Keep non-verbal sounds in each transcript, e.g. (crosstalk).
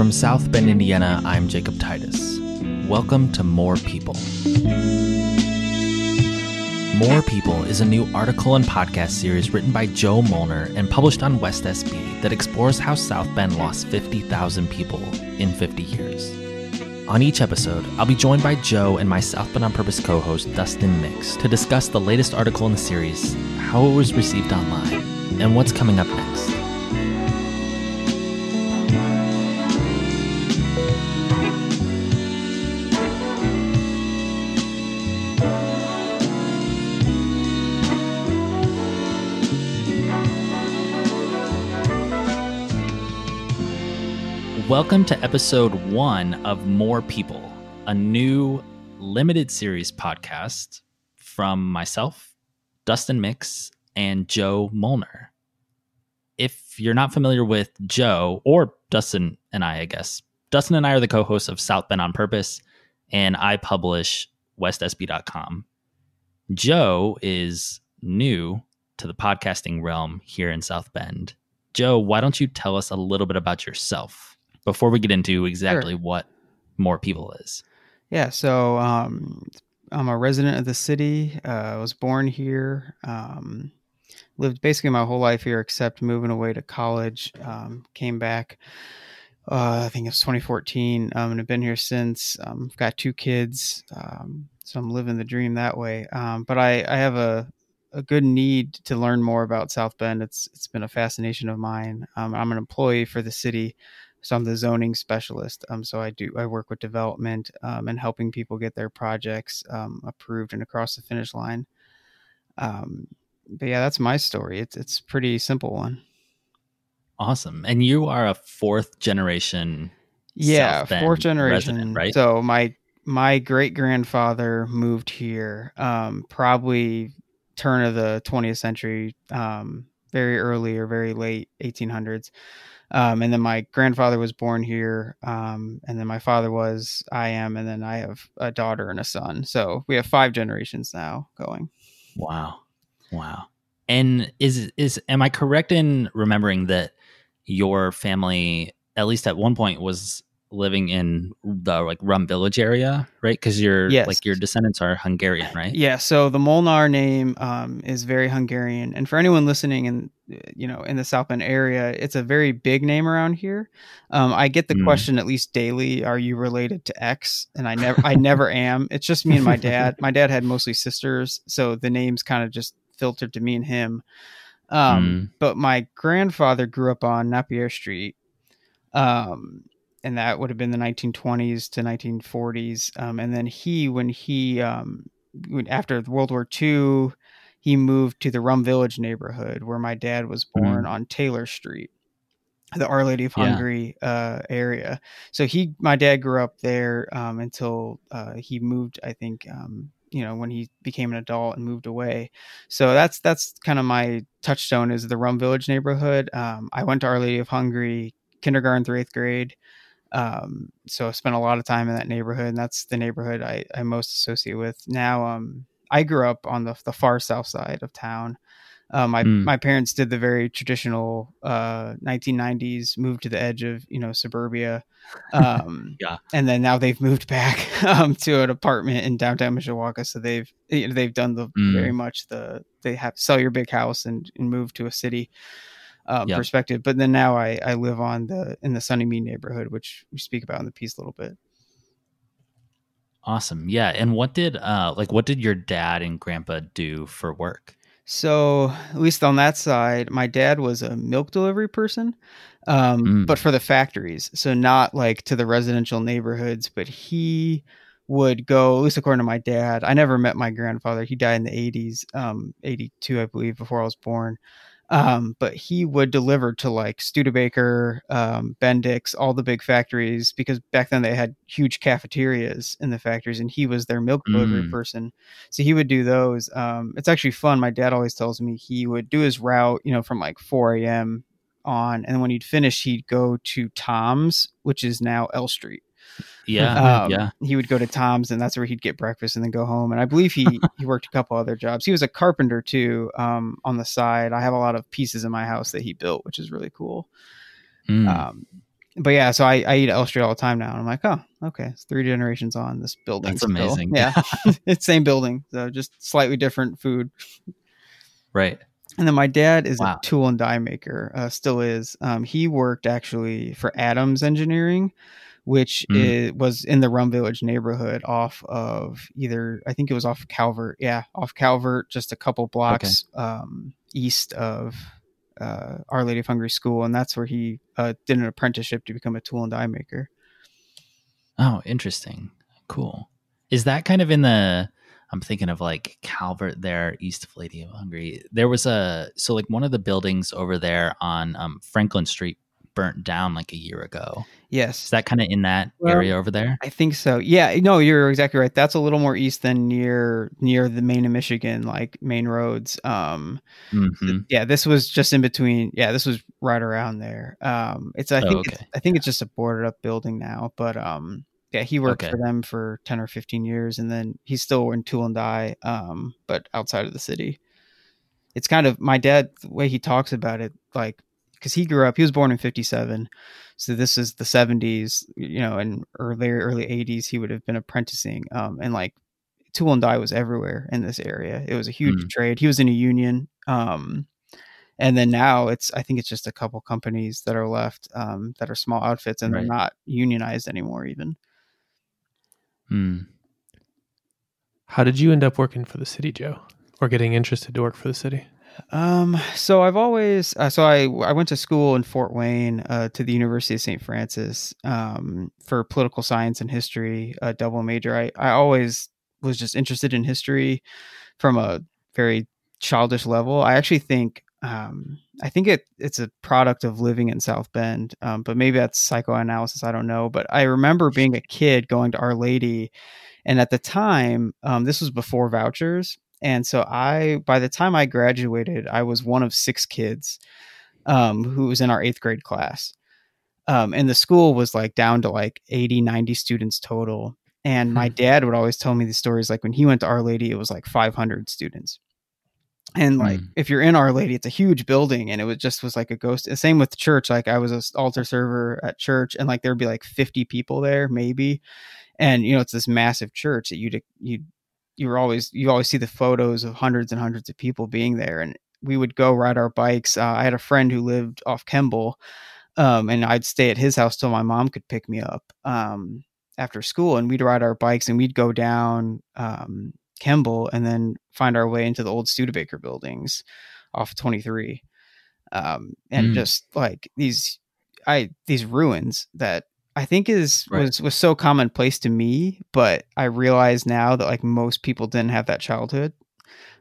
From South Bend, Indiana, I'm Jacob Titus. Welcome to More People. More People is a new article and podcast series written by Joe Molnar and published on West SB that explores how South Bend lost 50,000 people in 50 years. On each episode, I'll be joined by Joe and my South Bend on Purpose co host, Dustin Mix, to discuss the latest article in the series, how it was received online, and what's coming up next. Welcome to episode one of More People, a new limited series podcast from myself, Dustin Mix, and Joe Molnar. If you're not familiar with Joe or Dustin and I, I guess, Dustin and I are the co hosts of South Bend on Purpose, and I publish westsb.com. Joe is new to the podcasting realm here in South Bend. Joe, why don't you tell us a little bit about yourself? Before we get into exactly sure. what more people is. Yeah, so um, I'm a resident of the city. Uh, I was born here. Um, lived basically my whole life here, except moving away to college. Um, came back. Uh, I think it was 2014, um, and I've been here since. Um, I've got two kids, um, so I'm living the dream that way. Um, but I, I have a, a good need to learn more about South Bend. It's it's been a fascination of mine. Um, I'm an employee for the city, so I'm the zoning specialist. Um, so I do I work with development um, and helping people get their projects um, approved and across the finish line. Um, but yeah, that's my story. It's it's pretty simple one. Awesome, and you are a fourth generation. Yeah, fourth generation, resident, right? So my my great grandfather moved here, um, probably turn of the 20th century, um, very early or very late 1800s. Um, and then my grandfather was born here, um, and then my father was, I am, and then I have a daughter and a son. So we have five generations now going. Wow, wow. And is is am I correct in remembering that your family, at least at one point, was living in the like Rum Village area, right? Because your yes. like your descendants are Hungarian, right? Yeah. So the Molnar name um, is very Hungarian, and for anyone listening in you know in the South Bend area, it's a very big name around here. Um, I get the mm. question at least daily: Are you related to X? And I never, I never (laughs) am. It's just me and my dad. My dad had mostly sisters, so the names kind of just filtered to me and him. Um, mm. But my grandfather grew up on Napier Street. Um, and that would have been the 1920s to 1940s. Um, and then he, when he, um, after World War II, he moved to the Rum Village neighborhood where my dad was born mm. on Taylor Street, the Our Lady of Hungary yeah. uh, area. So he, my dad grew up there um, until uh, he moved, I think, um, you know, when he became an adult and moved away. So that's that's kind of my touchstone is the Rum Village neighborhood. Um, I went to Our Lady of Hungary kindergarten through eighth grade. Um, so I spent a lot of time in that neighborhood, and that's the neighborhood I, I most associate with. Now, um, I grew up on the, the far south side of town. Um, my mm. my parents did the very traditional uh, 1990s move to the edge of you know suburbia, um, (laughs) yeah, and then now they've moved (laughs) back um, to an apartment in downtown Mishawaka. So they've you know, they've done the mm. very much the they have sell your big house and, and move to a city um, yep. perspective. But then now I, I live on the in the Sunnymead neighborhood, which we speak about in the piece a little bit. Awesome. Yeah. And what did uh like what did your dad and grandpa do for work? So at least on that side, my dad was a milk delivery person, um, mm. but for the factories. So not like to the residential neighborhoods, but he would go, at least according to my dad. I never met my grandfather. He died in the 80s, um, 82, I believe, before I was born. Um, but he would deliver to like Studebaker, um, Bendix, all the big factories because back then they had huge cafeterias in the factories, and he was their milk delivery mm. person. So he would do those. Um, it's actually fun. My dad always tells me he would do his route, you know, from like 4 a.m. on, and when he'd finish, he'd go to Tom's, which is now L Street. Yeah, (laughs) um, yeah. He would go to Tom's, and that's where he'd get breakfast and then go home. And I believe he (laughs) he worked a couple other jobs. He was a carpenter too. Um, on the side, I have a lot of pieces in my house that he built, which is really cool. Mm. Um, but yeah, so I, I eat El Street all the time now. And I'm like, oh, okay, it's three generations on this building. That's amazing. Yeah, (laughs) it's same building, so just slightly different food. Right. And then my dad is Wow. a tool and die maker, uh, still is. Um, he worked actually for Adams Engineering, which Mm. is, was in the Rum Village neighborhood off of either, I think it was off Calvert. Yeah, off Calvert, just a couple blocks um, east of uh, Our Lady of Hungary School. And that's where he uh, did an apprenticeship to become a tool and die maker. Oh, interesting. Cool. Is that kind of in the I'm thinking of like Calvert there, east of Lady of Hungary. There was a so like one of the buildings over there on um, Franklin Street burnt down like a year ago. Yes. Is that kind of in that Well, area over there? I think so. Yeah, no, you're exactly right. That's a little more east than near near the main of Michigan, like main roads. Um, hmm yeah, this was just in between. Yeah, this was right around there. Um, it's I Oh, think it's. I think it's just a boarded up building now, but um, yeah, he worked Okay. for them for ten or fifteen years, and then he's still in Tool and Die, um, but outside of the city. It's kind of my dad the way he talks about it, like because he grew up, he was born in '57, so this is the '70s, you know, and early early '80s, he would have been apprenticing, um, and like tool and die was everywhere in this area. It was a huge Mm. trade. He was in a union. Um, and then now it's, I think it's just a couple companies that are left um, that are small outfits and Right. they're not unionized anymore, even. Mm. How did you end up working for the city, Joe? Or getting interested to work for the city? Um, so I've always, uh, so I, I went to school in Fort Wayne, uh, to the University of St. Francis, um, for political science and history, a double major. I, I always was just interested in history from a very childish level. I actually think, um, I think it, it's a product of living in South Bend. Um, but maybe that's psychoanalysis. I don't know. But I remember being a kid going to Our Lady. And at the time, um, this was before vouchers. And so I, by the time I graduated, I was one of six kids um, who was in our eighth grade class. Um, and the school was like down to like 80, 90 students total. And my Hmm. dad would always tell me these stories. Like when he went to Our Lady, it was like 500 students. And like Mm. if you're in Our Lady, it's a huge building, and it was just was like a ghost. The same with church. Like I was an altar server at church, and like there'd be like 50 people there, maybe. And you know, it's this massive church that you'd you you were always you always see the photos of hundreds and hundreds of people being there, and we would go ride our bikes. Uh, I had a friend who lived off Kemble, um, and I'd stay at his house till my mom could pick me up um, after school, and we'd ride our bikes and we'd go down um, Kemble and then find our way into the old Studebaker buildings off 23, um, and Mm. just like these, I these ruins that I think is Right. was was so commonplace to me, but I realize now that like most people didn't have that childhood.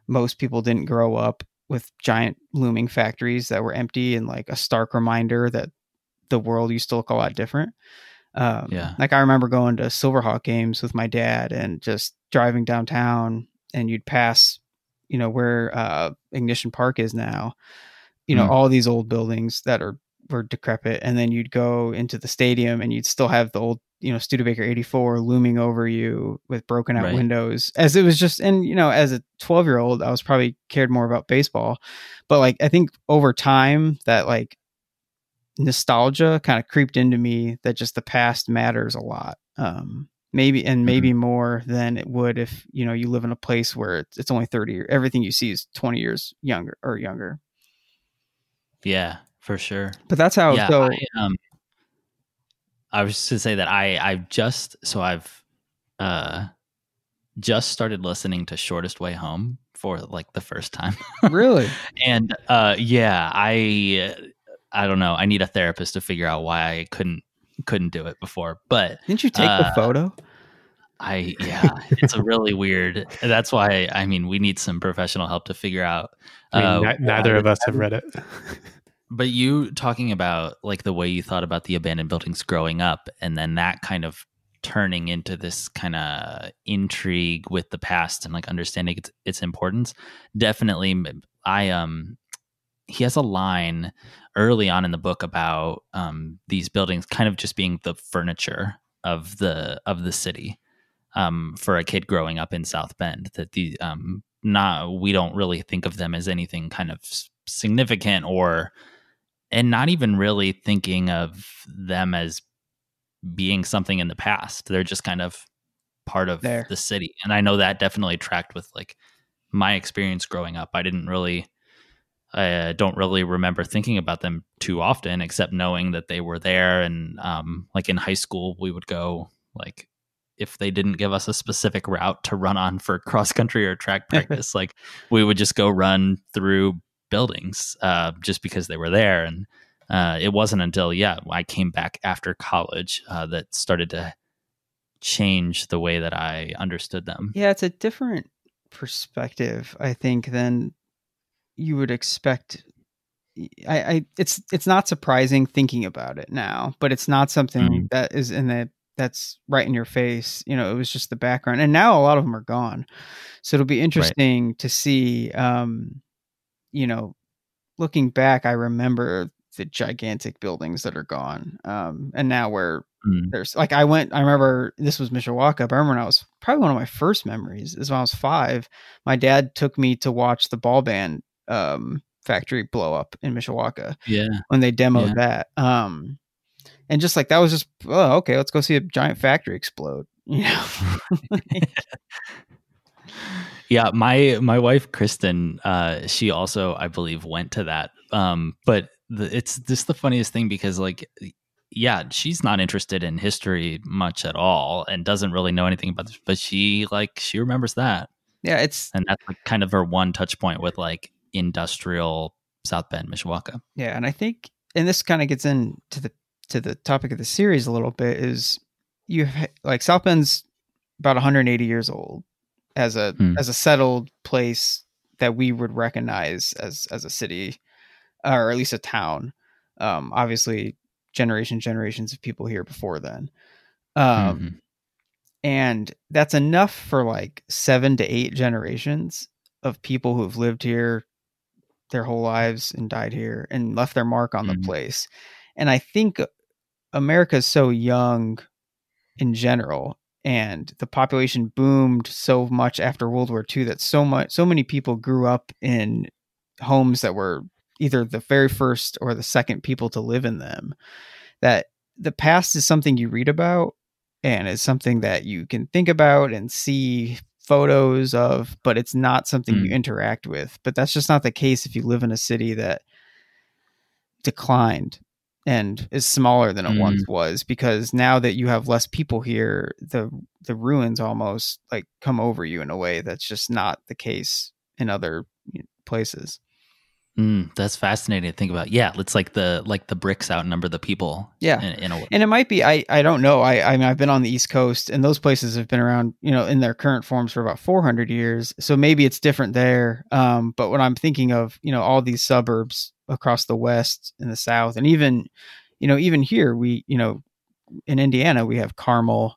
Most people didn't grow up with giant looming factories that were empty and like a stark reminder that the world used to look a lot different. Um, Yeah. Like I remember going to Silverhawk games with my dad and just driving downtown, and you'd pass, you know, where uh, Ignition Park is now. You know, Mm. all these old buildings that are were decrepit, and then you'd go into the stadium, and you'd still have the old, you know, Studebaker '84 looming over you with broken out Right. windows. As it was just, and you know, as a 12 year old, I was probably cared more about baseball, but like I think over time that like nostalgia kind of creeped into me that just the past matters a lot. Um, maybe and maybe more than it would if you know you live in a place where it's, it's only 30 year everything you see is 20 years younger or younger Yeah, for sure. but that's how yeah, so I, um, I was just to say that I I've just so I've uh just started listening to Shortest Way Home for like the first time, really (laughs) and uh yeah, I I don't know. I need a therapist to figure out why I couldn't couldn't do it before, but didn't you take the Uh, photo I yeah, it's a really weird. That's why I mean we need some professional help to figure out. I mean, uh, neither of us have read it. (laughs) But you talking about like the way you thought about the abandoned buildings growing up, and then that kind of turning into this kind of intrigue with the past and like understanding its its importance. Definitely, I um, he has a line early on in the book about um these buildings kind of just being the furniture of the of the city um for a kid growing up in South Bend that the um not we don't really think of them as anything kind of significant or and not even really thinking of them as being something in the past. They're just kind of part of There. the city. And I know that definitely tracked with like my experience growing up. I didn't really I uh, don't really remember thinking about them too often, except knowing that they were there. And um, like in high school, we would go like if they didn't give us a specific route to run on for (laughs) cross country or track (laughs) practice, like we would just go run through buildings uh, just because they were there. And uh, it wasn't until yeah I came back after college uh, that started to change the way that I understood them. Yeah, it's a different perspective, I think, than you would expect. I, I it's it's not surprising thinking about it now, but it's not something Mhm. that is in the that's right in your face. You know, it was just the background, and now a lot of them are gone. So it'll be interesting to see. Um, you know, looking back, I remember the gigantic buildings that are gone, um, and now where Mm. there's like I went. I remember this was Mishawaka. But I remember when I was probably one of my first memories is when I was five. My dad took me to watch the ball band um, factory blow up in Mishawaka Yeah. when they demoed Yeah. that. Um, and just like that was just oh okay, let's go see a giant factory explode. (laughs) You know, (laughs) (laughs) Yeah, my my wife Kristen, uh, she also I believe went to that. Um, but the, it's just the funniest thing because like, yeah, she's not interested in history much at all and doesn't really know anything about this, but she like she remembers that, yeah, it's and that's like kind of her one touch point with like industrial South Bend, Mishawaka. Yeah, and I think, and this kind of gets into the to the topic of the series a little bit is you have, like South Bend's about 180 years old as a Hmm. as a settled place that we would recognize as as a city or at least a town. Um, obviously, generation generations of people here before then. Um, Mhm. and that's enough for like seven to eight generations of people who've lived here their whole lives and died here and left their mark on Mhm. the place. And I think America is so young in general and the population boomed so much after World War II that so much so many people grew up in homes that were either the very first or the second people to live in them that the past is something you read about and is something that you can think about and see photos of but it's not something you hmm. interact with. But that's just not the case if you live in a city that declined and is smaller than it Mm. once was because now that you have less people here the the ruins almost like come over you in a way that's just not the case in other places Mm, that's fascinating to think about. Yeah, it's like the like the bricks outnumber the people. Yeah. in, in a way. and it might be i i don't know i i mean i've been on the east coast and those places have been around you know in their current forms for about 400 years so maybe it's different there um but when i'm thinking of you know all these suburbs across the west and the south and even you know even here we you know in indiana we have carmel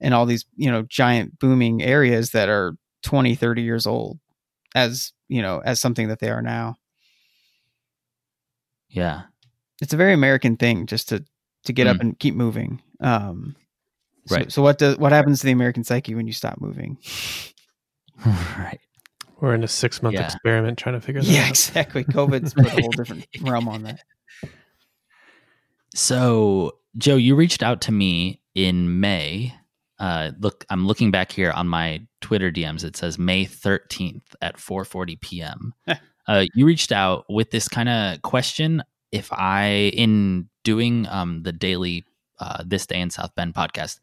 and all these you know giant booming areas that are 20 30 years old as you know as something that they are now Yeah. it's a very American thing just to to get up Mm. and keep moving. Um, so, Right. So what does what happens to the American psyche when you stop moving? (laughs) right. We're in a six month Yeah. experiment trying to figure that Yeah, out. exactly. COVID's put a whole (laughs) different realm on that. So, Joe, you reached out to me in May. Uh, look, I'm looking back here on my Twitter DMs. It says May 13th at 4:40 p.m. (laughs) uh, you reached out with this kind of question. If I, in doing um, the daily uh, This Day in South Bend podcast,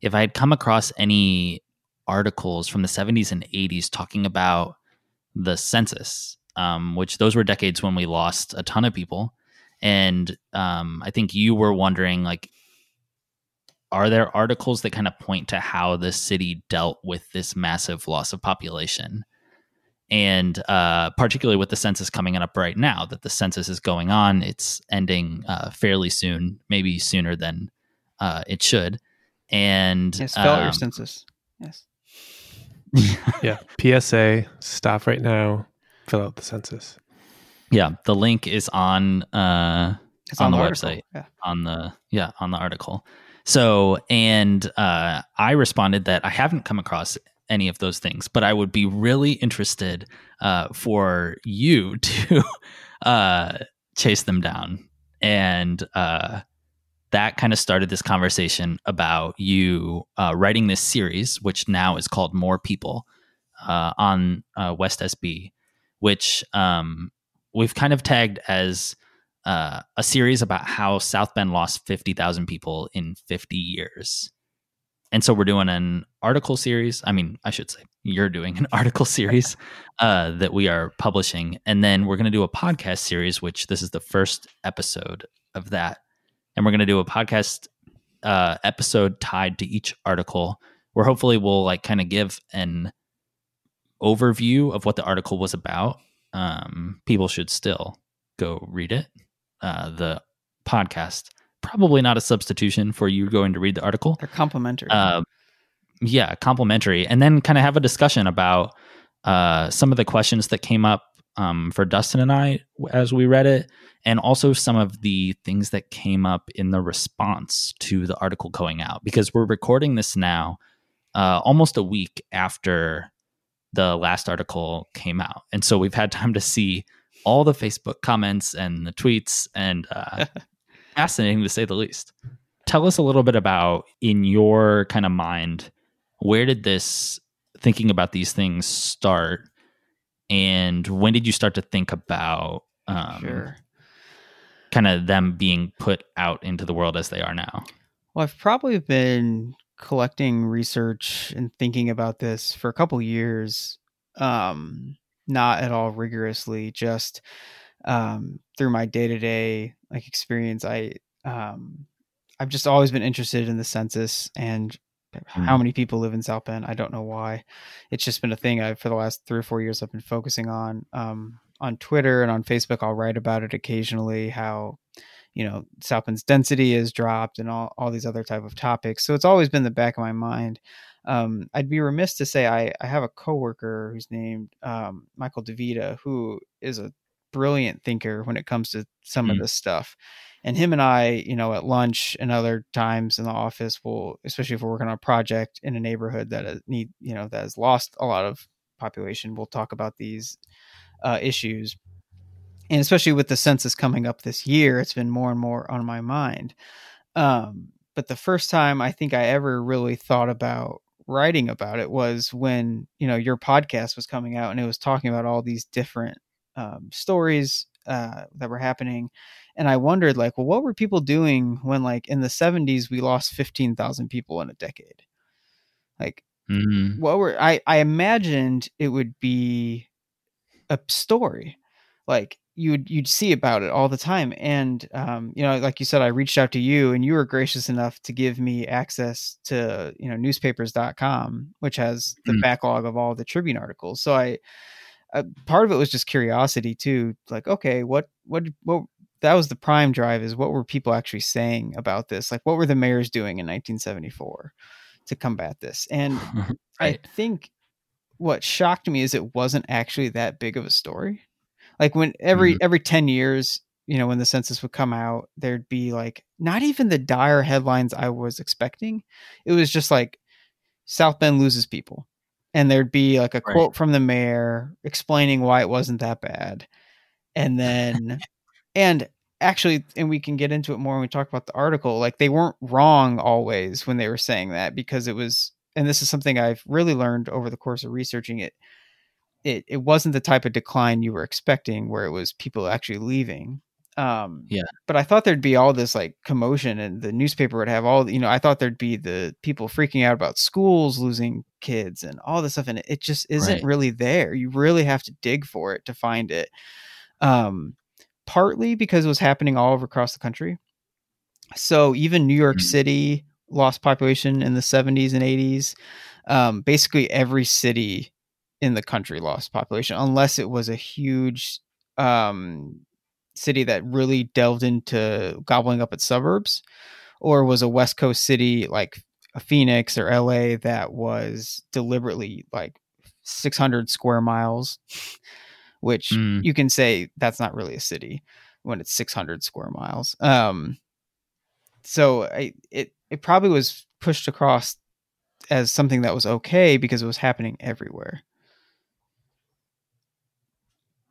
if I had come across any articles from the 70s and 80s talking about the census, um, which those were decades when we lost a ton of people and um, I think you were wondering like, are there articles that kind of point to how the city dealt with this massive loss of population? And uh, particularly with the census coming up right now, that the census is going on, it's ending uh, fairly soon, maybe sooner than uh, it should. And Yes, fill out your um, census. Yes. (laughs) Yeah. PSA, stop right now, fill out the census. yeah, the link is on uh, It's on the article. website. Yeah. on the yeah on the article so and uh, i responded that i haven't come across any of those things but i would be really interested uh, for you (laughs) to uh, chase them down and uh, that kind of started this conversation about you uh, writing this series, which now is called More People uh, on uh, West SB, which um, we've kind of tagged as a series about how South Bend lost 50,000 people in 50 years. And so we're doing an article series. I mean, I should say you're doing an (laughs) article series uh, that we are publishing. And then we're going to do a podcast series, which this is the first episode of that. And we're going to do a podcast uh, episode tied to each article where hopefully we'll like kind of give an overview of what the article was about. Um, people should still go read it uh, the podcast. Probably not a substitution for you going to read the article. They're complimentary. Uh, yeah, complimentary, and then kind of have a discussion about uh, some of the questions that came up um, for Dustin and I as we read it, and also some of the things that came up in the response to the article going out. Because we're recording this now, uh, almost a week after the last article came out, and so we've had time to see all the Facebook comments and the tweets, and uh, (laughs) fascinating to say the least. Tell us a little bit about, in your kind of mind, where did this thinking about these things start, and when did you start to think about um, sure. kind of them being put out into the world as they are now? Well, I've probably been collecting research and thinking about this for a couple years. Um, not at all rigorously, just um, through my day to day like experience. I um, I've just always been interested in the census and how mm. many people live in South Bend. I don't know why. It's just been a thing I for the last three or four years I've been focusing on. Um, on Twitter and on Facebook, I'll write about it occasionally. How you know South Bend's density is dropped and all all these other type of topics. So it's always been the back of my mind um, I'd be remiss to say I, I have a coworker who's named um, Michael DeVita, who is a brilliant thinker when it comes to some mm. of this stuff. And him and I, you know, at lunch and other times in the office, will especially if we're working on a project in a neighborhood that need, you know, that has lost a lot of population, we'll talk about these uh, issues. And especially with the census coming up this year, it's been more and more on my mind. Um, but the first time I think I ever really thought about writing about it was when you know your podcast was coming out and it was talking about all these different um, stories uh, that were happening and i wondered like well what were people doing when like in the 70s we lost 15000 people in a decade like mm-hmm. what were i i imagined it would be a story like you'd you'd see about it all the time and um, you know like you said i reached out to you and you were gracious enough to give me access to you know newspapers.com which has the mm. backlog of all the tribune articles so i uh, part of it was just curiosity too like okay what what what that was the prime drive is what were people actually saying about this? Like what were the mayors doing in 1974 to combat this? And (laughs) right. i think what shocked me is it wasn't actually that big of a story. Like when every mm-hmm. every 10 years you know when the census would come out there'd be like not even the dire headlines i was expecting. It was just like south bend loses people and there'd be like a right. quote from the mayor explaining why it wasn't that bad and then and actually and we can get into it more when we talk about the article like they weren't wrong always when they were saying that because it was and this is something i've really learned over the course of researching it it, it wasn't the type of decline you were expecting where it was people actually leaving um yeah but i thought there'd be all this like commotion and the newspaper would have all you know i thought there'd be the people freaking out about schools losing kids and all this stuff and it, just isn't right. really there you really have to dig for it to find it um partly because it was happening all over across the country so even new york mm-hmm. city lost population in the 70s and 80s um basically every city in the country lost population unless it was a huge um, city that really delved into gobbling up its suburbs or was a west coast city like a phoenix or la that was deliberately like 600 square miles which mm. you can say that's not really a city when it's 600 square miles um, so I, it it probably was pushed across as something that was okay because it was happening everywhere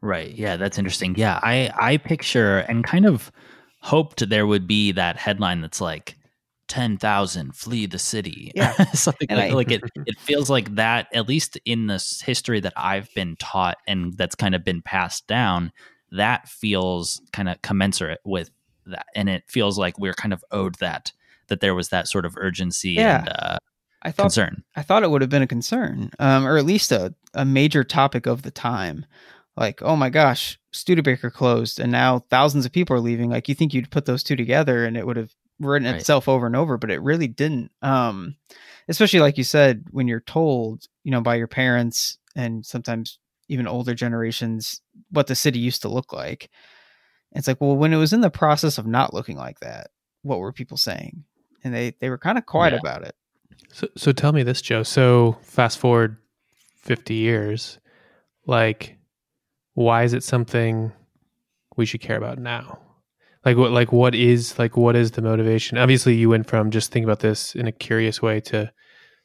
Right. Yeah, that's interesting. Yeah, I I picture and kind of hoped there would be that headline that's like 10,000 flee the city. Yeah. (laughs) Something And like, I- like it, (laughs) it feels like that, at least in the history that I've been taught and that's kind of been passed down, that feels kind of commensurate with that. And it feels like we're kind of owed that, that there was that sort of urgency Yeah. and uh, I thought concern. I thought it would have been a concern, um, or at least a, a major topic of the time. Like, oh my gosh, Studebaker closed, and now thousands of people are leaving. Like, you think you'd put those two together, and it would have written Right. itself over and over, but it really didn't. Um, especially like you said, when you're told, you know, by your parents and sometimes even older generations what the city used to look like. It's like, well, when it was in the process of not looking like that, what were people saying? And they they were kind of quiet Yeah. about it. So, so tell me this, Joe. So fast forward 50 years, like, why is it something we should care about now? Like what, like what is, like, what is the motivation? Obviously you went from just thinking about this in a curious way to,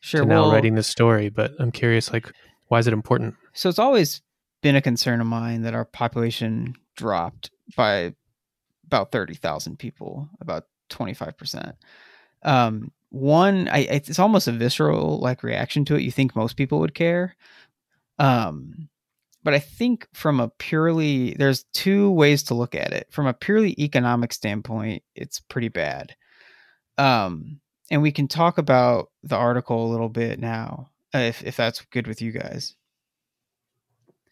Sure, to now well, writing this story, but I'm curious, like, why is it important? So it's always been a concern of mine that our population dropped by about 30,000 people, about 25%. Um, one, I, I- it's almost a visceral like reaction to it. You think most people would care. Um, but I think from a purely, there's two ways to look at it. From a purely economic standpoint, it's pretty bad. Um, and we can talk about the article a little bit now, if, if that's good with you guys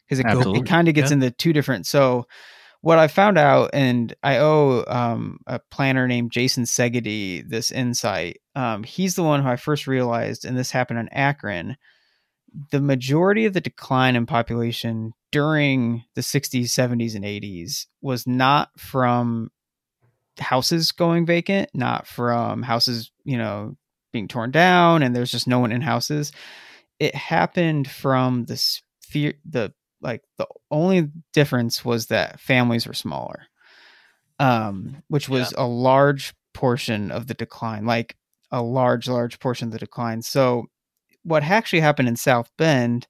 because it, Absolutely. it kind of gets Yeah. into two different. So, what I found out, and I owe um, a planner named Jason Segedy this insight. Um, he's the one who I first realized, and this happened in Akron. The majority of the decline in population during the 60s, 70s, and 80s was not from houses going vacant, not from houses, you know, being torn down and there's just no one in houses. It happened from the sphere, the like the only difference was that families were smaller um which was a large portion of the decline like a large large portion of the decline so what actually happened in south bend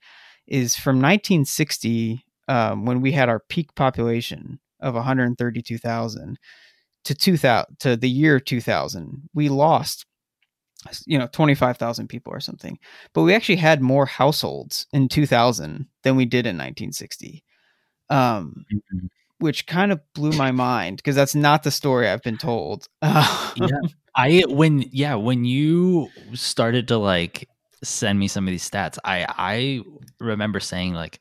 is from 1960 um, when we had our peak population of 132000 to 2000 to the year 2000 we lost you know 25,000 people or something but we actually had more households in 2000 than we did in 1960 um Mhm. which kind of blew my mind because that's not the story I've been told. (laughs) yeah i when yeah when you started to like send me some of these stats i i remember saying like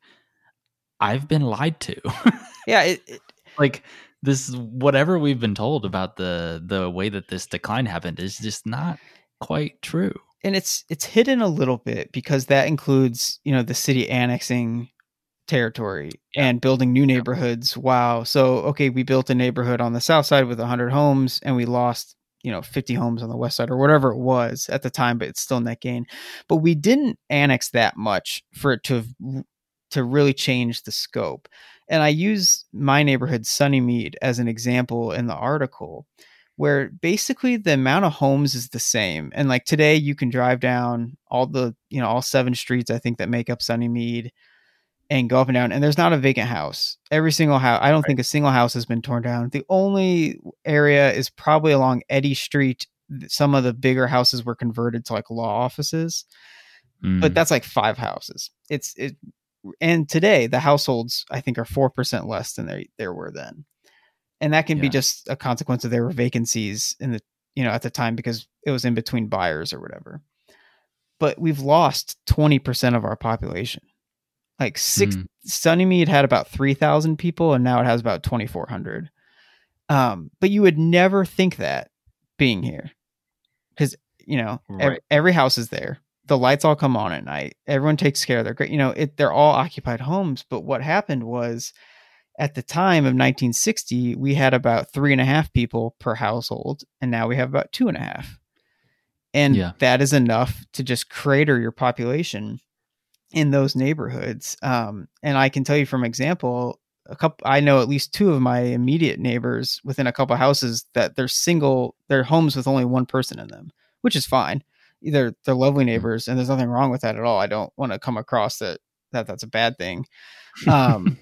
i've been lied to (laughs) yeah, it, it- like this whatever we've been told about the the way that this decline happened is just not quite true and it's it's hidden a little bit because that includes you know the city annexing territory Yeah. and building new neighborhoods. Wow. So okay, we built a neighborhood on the south side with 100 homes and we lost you know 50 homes on the west side or whatever it was at the time but it's still net gain. But we didn't annex that much for it to to really change the scope. And i use my neighborhood sunnymead as an example in the article where basically the amount of homes is the same. And like today you can drive down all the you know all seven streets i think that make up sunnymead and go up and down and there's not a vacant house. Every single house i don't think a single house has been torn down. The only area is probably along eddy street. Some of the bigger houses were converted to like law offices Mm. but that's like five houses. It's it and today the households i think are 4% less than they there were then. And that can be just a consequence of there were vacancies in the you know at the time because it was in between buyers or whatever. But we've lost 20% of our population like six Mm. sunnymead had about 3000 people and now it has about 2400 um but you would never think that being here. Because you know Right. every house is there. The lights all come on at night. Everyone takes care of their great you know it they're all occupied homes. But what happened was at the time of 1960 we had about three and a half people per household and now we have about two and a half. And Yeah. that is enough to just crater your population in those neighborhoods um, and i can tell you from example a couple i know at least two of my immediate neighbors within a couple houses that they're single they're homes with only one person in them which is fine. They're they're lovely neighbors and there's nothing wrong with that at all. I don't want to come across that that that's a bad thing. (laughs) Um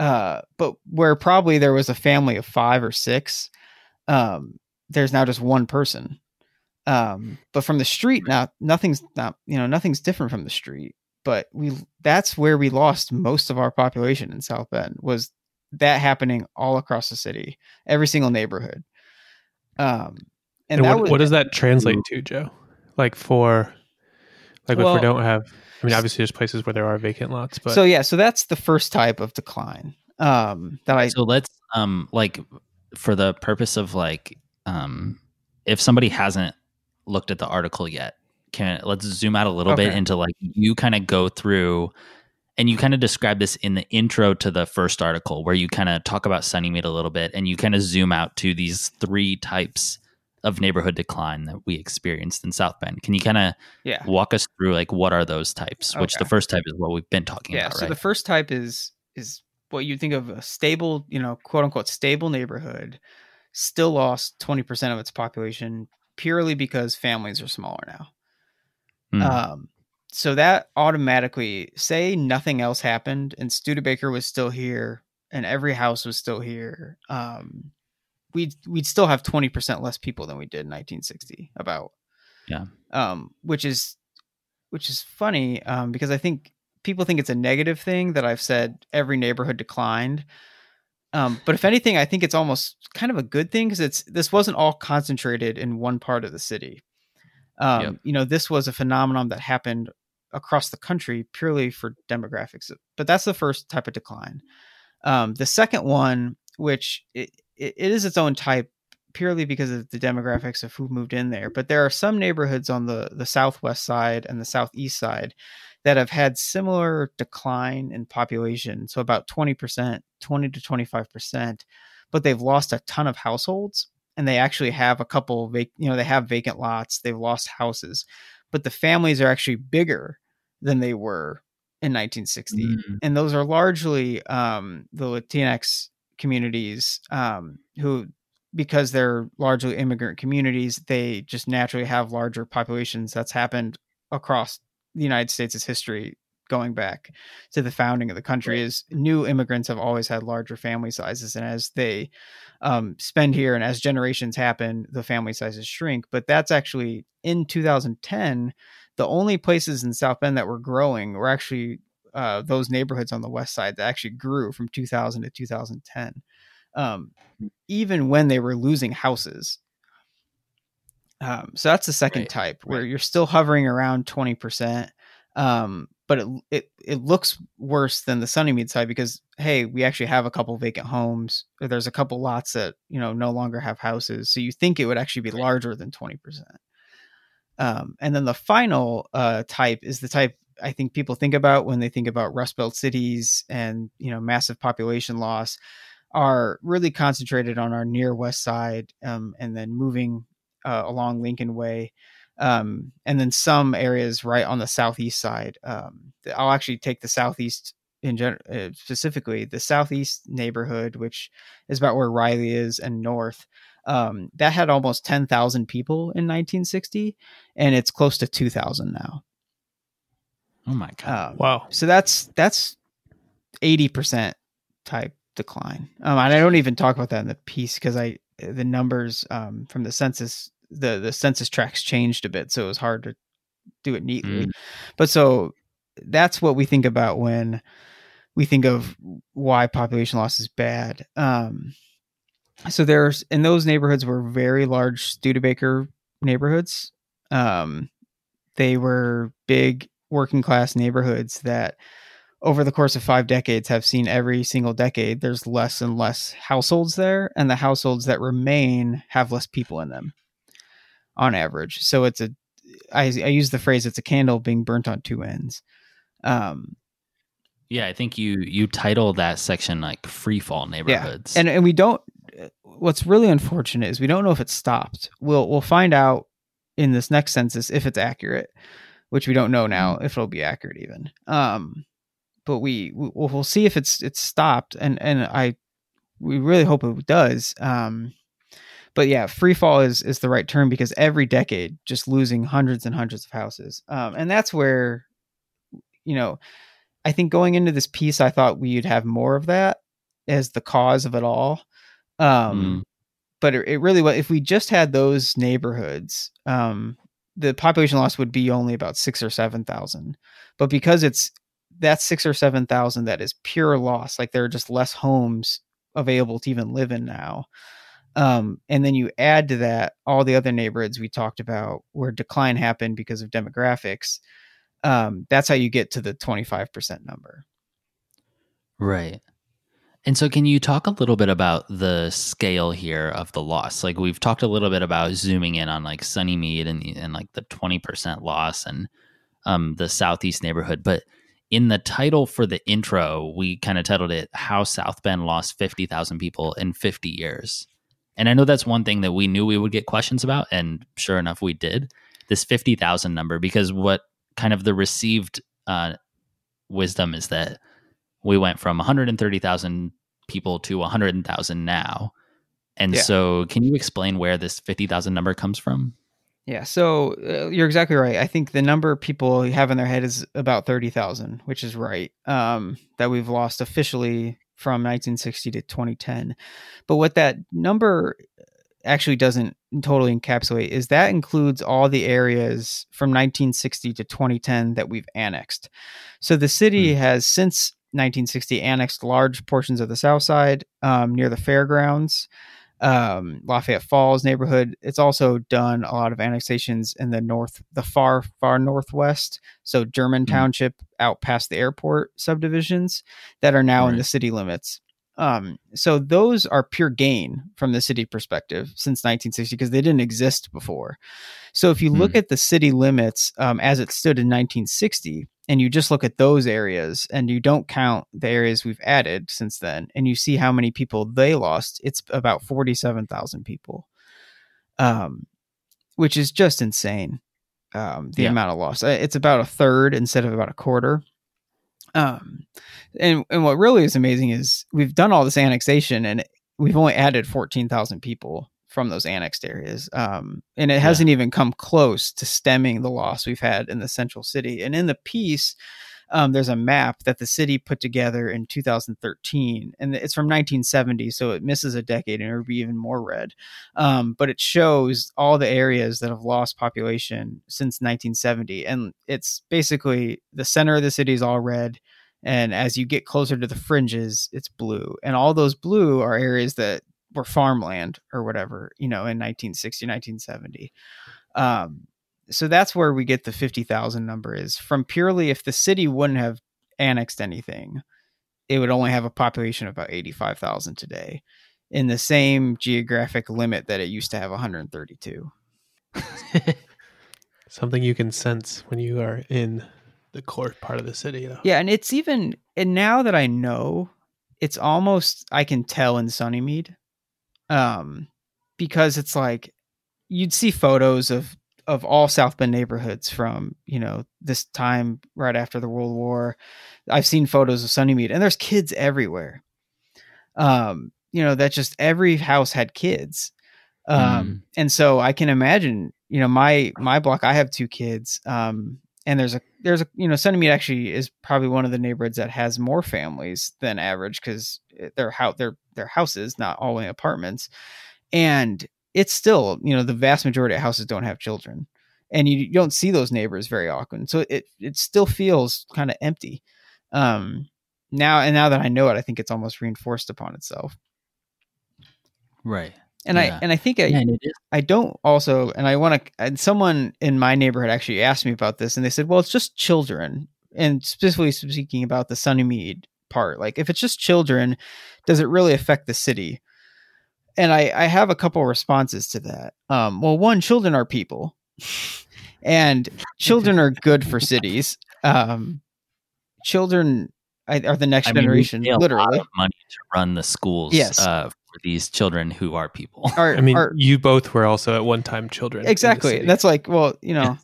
uh but where probably there was a family of five or six um, there's now just one person. Um, but from the street now, nothing's not you know nothing's different from the street. But we that's where we lost most of our population in South Bend was that happening all across the city, every single neighborhood. Um, and, and what, was, what does that translate to, Joe? Like for like well, if we don't have I mean obviously there's places where there are vacant lots, but So yeah, so that's the first type of decline. Um that I So let's um like for the purpose of like um if somebody hasn't looked at the article yet, can let's zoom out a little okay. bit into like you kind of go through and you kind of describe this in the intro to the first article where you kind of talk about Sunnymead a little bit and you kind of zoom out to these three types of neighborhood decline that we experienced in South Bend. Can you kind of yeah. walk us through like what are those types? Okay. Which the first type is what we've been talking about. yeah, about. So right? the first type is is what you think of a stable, you know, quote unquote stable neighborhood, still lost twenty percent of its population purely because families are smaller now. Mm. Um, so that automatically, say nothing else happened and Studebaker was still here and every house was still here. Um, we'd we'd still have 20% less people than we did in 1960 about yeah um which is which is funny um because i think people think it's a negative thing that i've said every neighborhood declined um but if anything i think it's almost kind of a good thing because it's this wasn't all concentrated in one part of the city um yep. you know this was a phenomenon that happened across the country purely for demographics but that's the first type of decline um the second one which it, it is its own type purely because of the demographics of who moved in there. But there are some neighborhoods on the the southwest side and the southeast side that have had similar decline in population, so about twenty percent, twenty to twenty five percent, but they've lost a ton of households and they actually have a couple vac- you know they have vacant lots they've lost houses but the families are actually bigger than they were in 1960 mm-hmm. and those are largely um, the latinx communities um, who because they're largely immigrant communities they just naturally have larger populations that's happened across the united states' history going back to the founding of the country is new immigrants have always had larger family sizes and as they um, spend here and as generations happen the family sizes shrink but that's actually in 2010 the only places in south bend that were growing were actually uh, those neighborhoods on the west side that actually grew from 2000 to 2010, um, even when they were losing houses. Um, so that's the second right, type where right. you're still hovering around 20%. Um, but it, it, it looks worse than the Sunnymead side because, Hey, we actually have a couple vacant homes. There's a couple lots that, you know, no longer have houses. So you think it would actually be larger than 20%. Um, and then the final uh, type is the type I think people think about when they think about Rust Belt cities and you know massive population loss are really concentrated on our near west side um, and then moving uh, along Lincoln Way. Um, and then some areas right on the southeast side. Um, I'll actually take the southeast in general, uh, specifically the southeast neighborhood, which is about where Riley is and north. Um, that had almost 10,000 people in 1960, and it's close to 2,000 now. Oh my god! Um, wow. So that's that's eighty percent type decline. Um, and I don't even talk about that in the piece because I the numbers um, from the census the the census tracks changed a bit, so it was hard to do it neatly. Mm. But so that's what we think about when we think of why population loss is bad. Um, so there's in those neighborhoods were very large Studebaker neighborhoods. Um, they were big working class neighborhoods that over the course of five decades have seen every single decade there's less and less households there and the households that remain have less people in them on average so it's a i, I use the phrase it's a candle being burnt on two ends um yeah i think you you title that section like free fall neighborhoods yeah. and and we don't what's really unfortunate is we don't know if it stopped we'll we'll find out in this next census if it's accurate which we don't know now mm. if it'll be accurate even. Um, but we we'll, we'll see if it's it's stopped, and and I we really hope it does. Um, but yeah, free fall is is the right term because every decade just losing hundreds and hundreds of houses, um, and that's where you know I think going into this piece, I thought we'd have more of that as the cause of it all. Um, mm. but it, it really was. If we just had those neighborhoods, um, the population loss would be only about six or seven thousand. But because it's that six or seven thousand that is pure loss, like there are just less homes available to even live in now. Um, and then you add to that all the other neighborhoods we talked about where decline happened because of demographics. Um, that's how you get to the 25% number. Right. And so, can you talk a little bit about the scale here of the loss? Like, we've talked a little bit about zooming in on like Sunnymede and, and like the 20% loss and um, the Southeast neighborhood. But in the title for the intro, we kind of titled it How South Bend Lost 50,000 People in 50 Years. And I know that's one thing that we knew we would get questions about. And sure enough, we did this 50,000 number because what kind of the received uh, wisdom is that we went from 130,000 people to 100,000 now. And yeah. so, can you explain where this 50,000 number comes from? Yeah, so uh, you're exactly right. I think the number people have in their head is about 30,000, which is right. Um, that we've lost officially from 1960 to 2010. But what that number actually doesn't totally encapsulate is that includes all the areas from 1960 to 2010 that we've annexed. So the city hmm. has since 1960 annexed large portions of the south side um, near the fairgrounds um, Lafayette Falls neighborhood. It's also done a lot of annexations in the north, the far, far northwest. So German mm-hmm. Township out past the airport subdivisions that are now right. in the city limits. Um, so those are pure gain from the city perspective since 1960 because they didn't exist before. So if you look mm. at the city limits um, as it stood in 1960, and you just look at those areas and you don't count the areas we've added since then and you see how many people they lost it's about 47,000 people. Um which is just insane um the yeah. amount of loss. It's about a third instead of about a quarter. Um and and what really is amazing is we've done all this annexation and we've only added 14,000 people from those annexed areas. Um, and it hasn't even come close to stemming the loss we've had in the central city. And in the piece, um, there's a map that the city put together in 2013, and it's from 1970, so it misses a decade and it would be even more red. Um, but it shows all the areas that have lost population since 1970, and it's basically the center of the city is all red. And as you get closer to the fringes, it's blue. And all those blue are areas that were farmland or whatever, you know, in 1960, 1970. Um, so that's where we get the 50,000 number is from purely if the city wouldn't have annexed anything, it would only have a population of about 85,000 today in the same geographic limit that it used to have 132. (laughs) Something you can sense when you are in the core part of the city, though. Yeah, and it's even and now that I know, it's almost I can tell in Sunnymede um, because it's like you'd see photos of of all South Bend neighborhoods from you know this time right after the World War. I've seen photos of Sunnymede, and there's kids everywhere. Um, you know that just every house had kids, um, mm. and so I can imagine. You know, my my block, I have two kids, um, and there's a there's a you know Sunnymede actually is probably one of the neighborhoods that has more families than average because their house their their houses, not all in apartments, and it's still you know the vast majority of houses don't have children, and you, you don't see those neighbors very often, so it it still feels kind of empty. Um, now and now that I know it, I think it's almost reinforced upon itself. Right. And yeah. I and I think I, yeah, I don't also and I want to and someone in my neighborhood actually asked me about this and they said, well, it's just children. And specifically speaking about the Sunnymede part, like if it's just children, does it really affect the city? And I, I have a couple responses to that. Um, well, one, children are people, and children are good for cities. Um, children are the next I mean, generation, literally. money to run the schools. Yes. Uh, for these children who are people. Are, I mean, are, you both were also at one time children. Exactly. That's like, well, you know,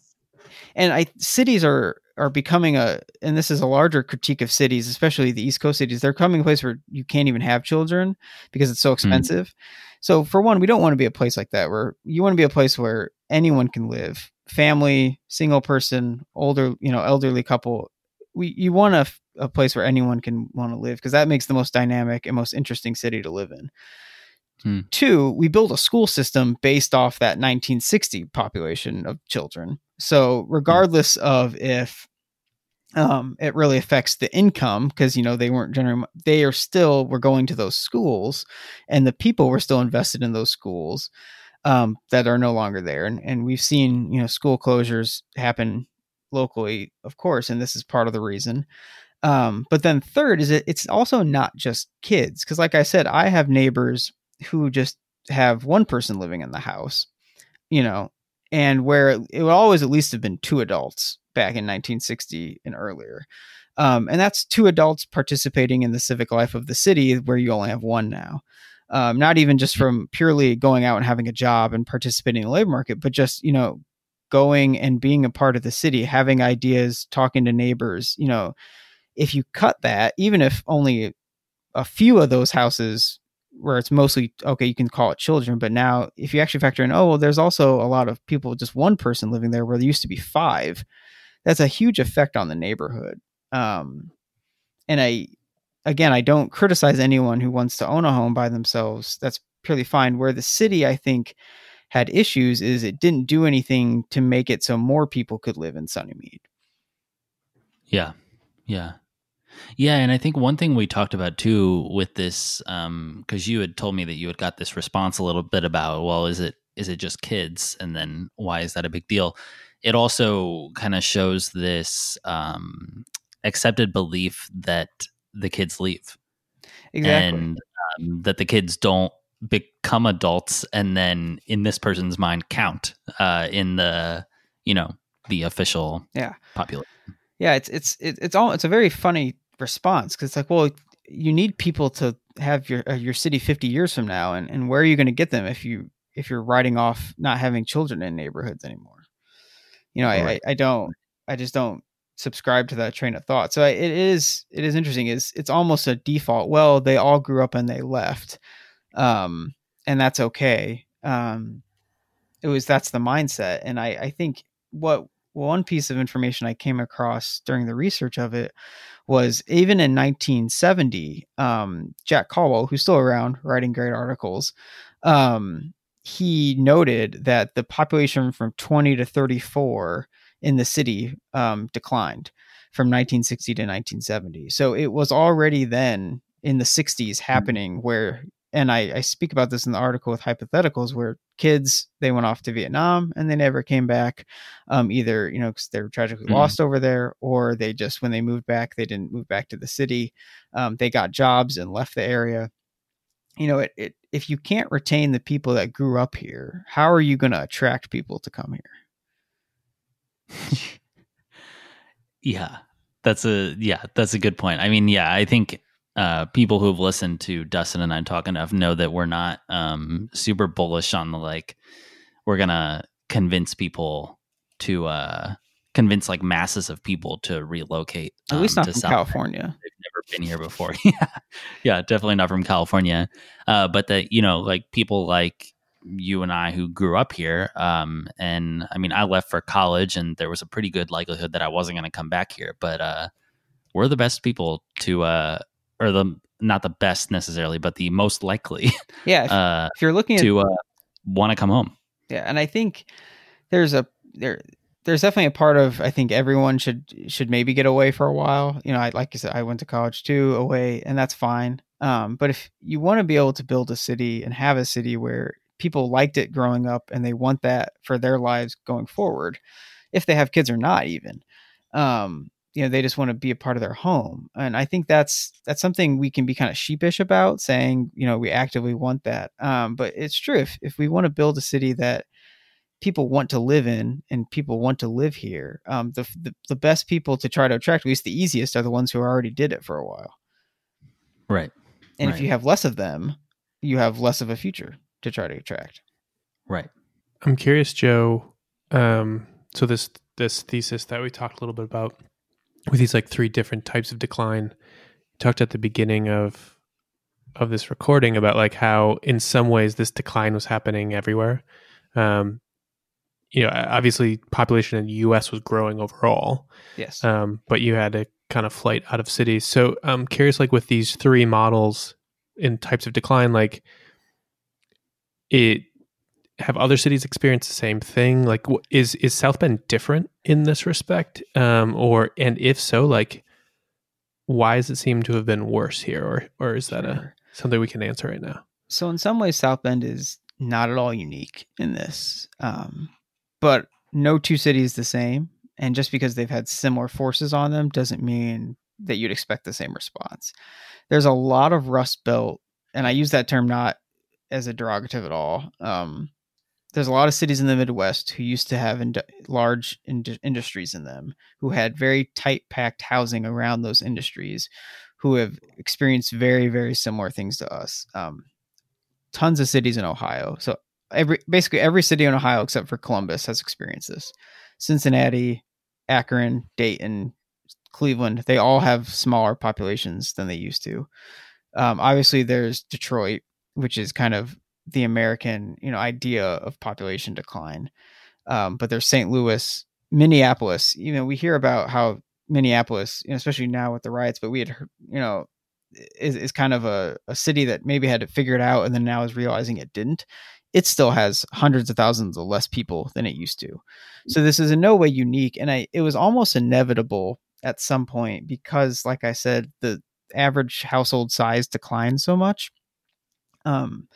and I cities are are becoming a and this is a larger critique of cities especially the east coast cities they're coming a place where you can't even have children because it's so hmm. expensive mm. so for one we don't want to be a place like that where you want to be a place where anyone can live family single person older you know elderly couple we you want a, a place where anyone can want to live because that makes the most dynamic and most interesting city to live in Hmm. Two, we build a school system based off that 1960 population of children. So regardless hmm. of if um, it really affects the income because you know they weren't generating they are still were going to those schools and the people were still invested in those schools um, that are no longer there and, and we've seen you know school closures happen locally of course and this is part of the reason um, but then third is it, it's also not just kids because like i said i have neighbors who just have one person living in the house you know and where it would always at least have been two adults back in 1960 and earlier. Um, and that's two adults participating in the civic life of the city where you only have one now. Um, not even just from purely going out and having a job and participating in the labor market, but just, you know, going and being a part of the city, having ideas, talking to neighbors, you know, if you cut that, even if only a few of those houses where it's mostly okay, you can call it children, but now if you actually factor in, oh well, there's also a lot of people, just one person living there where there used to be five that's a huge effect on the neighborhood. Um, and I, again, I don't criticize anyone who wants to own a home by themselves. That's purely fine. Where the city, I think, had issues is it didn't do anything to make it so more people could live in Sunnymede. Yeah. Yeah. Yeah, and I think one thing we talked about too with this, because um, you had told me that you had got this response a little bit about, well, is it is it just kids, and then why is that a big deal? it also kind of shows this um, accepted belief that the kids leave. Exactly. And um, that the kids don't become adults and then in this person's mind count uh, in the, you know, the official yeah. population. Yeah, it's it's it's all it's a very funny response because it's like, well, you need people to have your uh, your city 50 years from now and, and where are you going to get them if you if you're writing off not having children in neighborhoods anymore you know, right. I, I don't, I just don't subscribe to that train of thought. So it is, it is interesting. Is it's almost a default. Well, they all grew up and they left, um, and that's okay. Um, it was that's the mindset, and I, I think what one piece of information I came across during the research of it was even in 1970, um, Jack Colwell, who's still around writing great articles, um, he noted that the population from 20 to 34 in the city um, declined from 1960 to 1970. So it was already then in the 60s hmm. happening where, and I, I speak about this in the article with hypotheticals where kids they went off to Vietnam and they never came back, um, either you know because they were tragically mm-hmm. lost over there, or they just when they moved back they didn't move back to the city. Um, they got jobs and left the area you know, it, it if you can't retain the people that grew up here, how are you going to attract people to come here? (laughs) yeah, that's a yeah, that's a good point. I mean, yeah, I think uh, people who've listened to Dustin and I talk enough know that we're not um, super bullish on the like we're gonna convince people to uh, convince like masses of people to relocate. At least um, not from South California. They've never been here before. (laughs) yeah, yeah, definitely not from California. Uh, but that you know, like people like you and I who grew up here. Um, and I mean, I left for college, and there was a pretty good likelihood that I wasn't going to come back here. But uh, we're the best people to, uh, or the not the best necessarily, but the most likely. (laughs) Yeah, if, uh, if you're looking to uh, want to come home. Yeah, and I think there's a there there's definitely a part of I think everyone should should maybe get away for a while. You know, I like I said, I went to college too, away, and that's fine. Um, but if you want to be able to build a city and have a city where people liked it growing up and they want that for their lives going forward, if they have kids or not, even, um, you know, they just want to be a part of their home. And I think that's that's something we can be kind of sheepish about, saying, you know, we actively want that. Um, but it's true. If if we want to build a city that people want to live in and people want to live here. Um, the, the, the best people to try to attract, at least the easiest, are the ones who already did it for a while. Right. And right. if you have less of them, you have less of a future to try to attract. Right. I'm curious, Joe. Um, so this this thesis that we talked a little bit about with these like three different types of decline, you talked at the beginning of of this recording about like how in some ways this decline was happening everywhere. Um, you know, obviously population in the U.S. was growing overall. Yes. Um, but you had a kind of flight out of cities. So I'm curious, like with these three models in types of decline, like it have other cities experienced the same thing? Like, is is South Bend different in this respect? Um, or and if so, like, why does it seem to have been worse here, or or is that a something we can answer right now? So in some ways, South Bend is not at all unique in this, um, but no two cities the same. And just because they've had similar forces on them doesn't mean that you'd expect the same response. There's a lot of rust belt, and I use that term not as a derogative at all. Um, there's a lot of cities in the Midwest who used to have large ind- industries in them, who had very tight packed housing around those industries, who have experienced very, very similar things to us. Um, tons of cities in Ohio. So every basically every city in Ohio except for Columbus has experienced this. Cincinnati, Akron, Dayton, Cleveland, they all have smaller populations than they used to. Um, obviously, there's Detroit, which is kind of the American, you know, idea of population decline. Um, but there's St. Louis, Minneapolis. You know, we hear about how Minneapolis, you know, especially now with the riots, but we had, you know, is, is kind of a, a city that maybe had to figure it out and then now is realizing it didn't. It still has hundreds of thousands of less people than it used to. So this is in no way unique. And I, it was almost inevitable at some point because, like I said, the average household size declined so much. Um,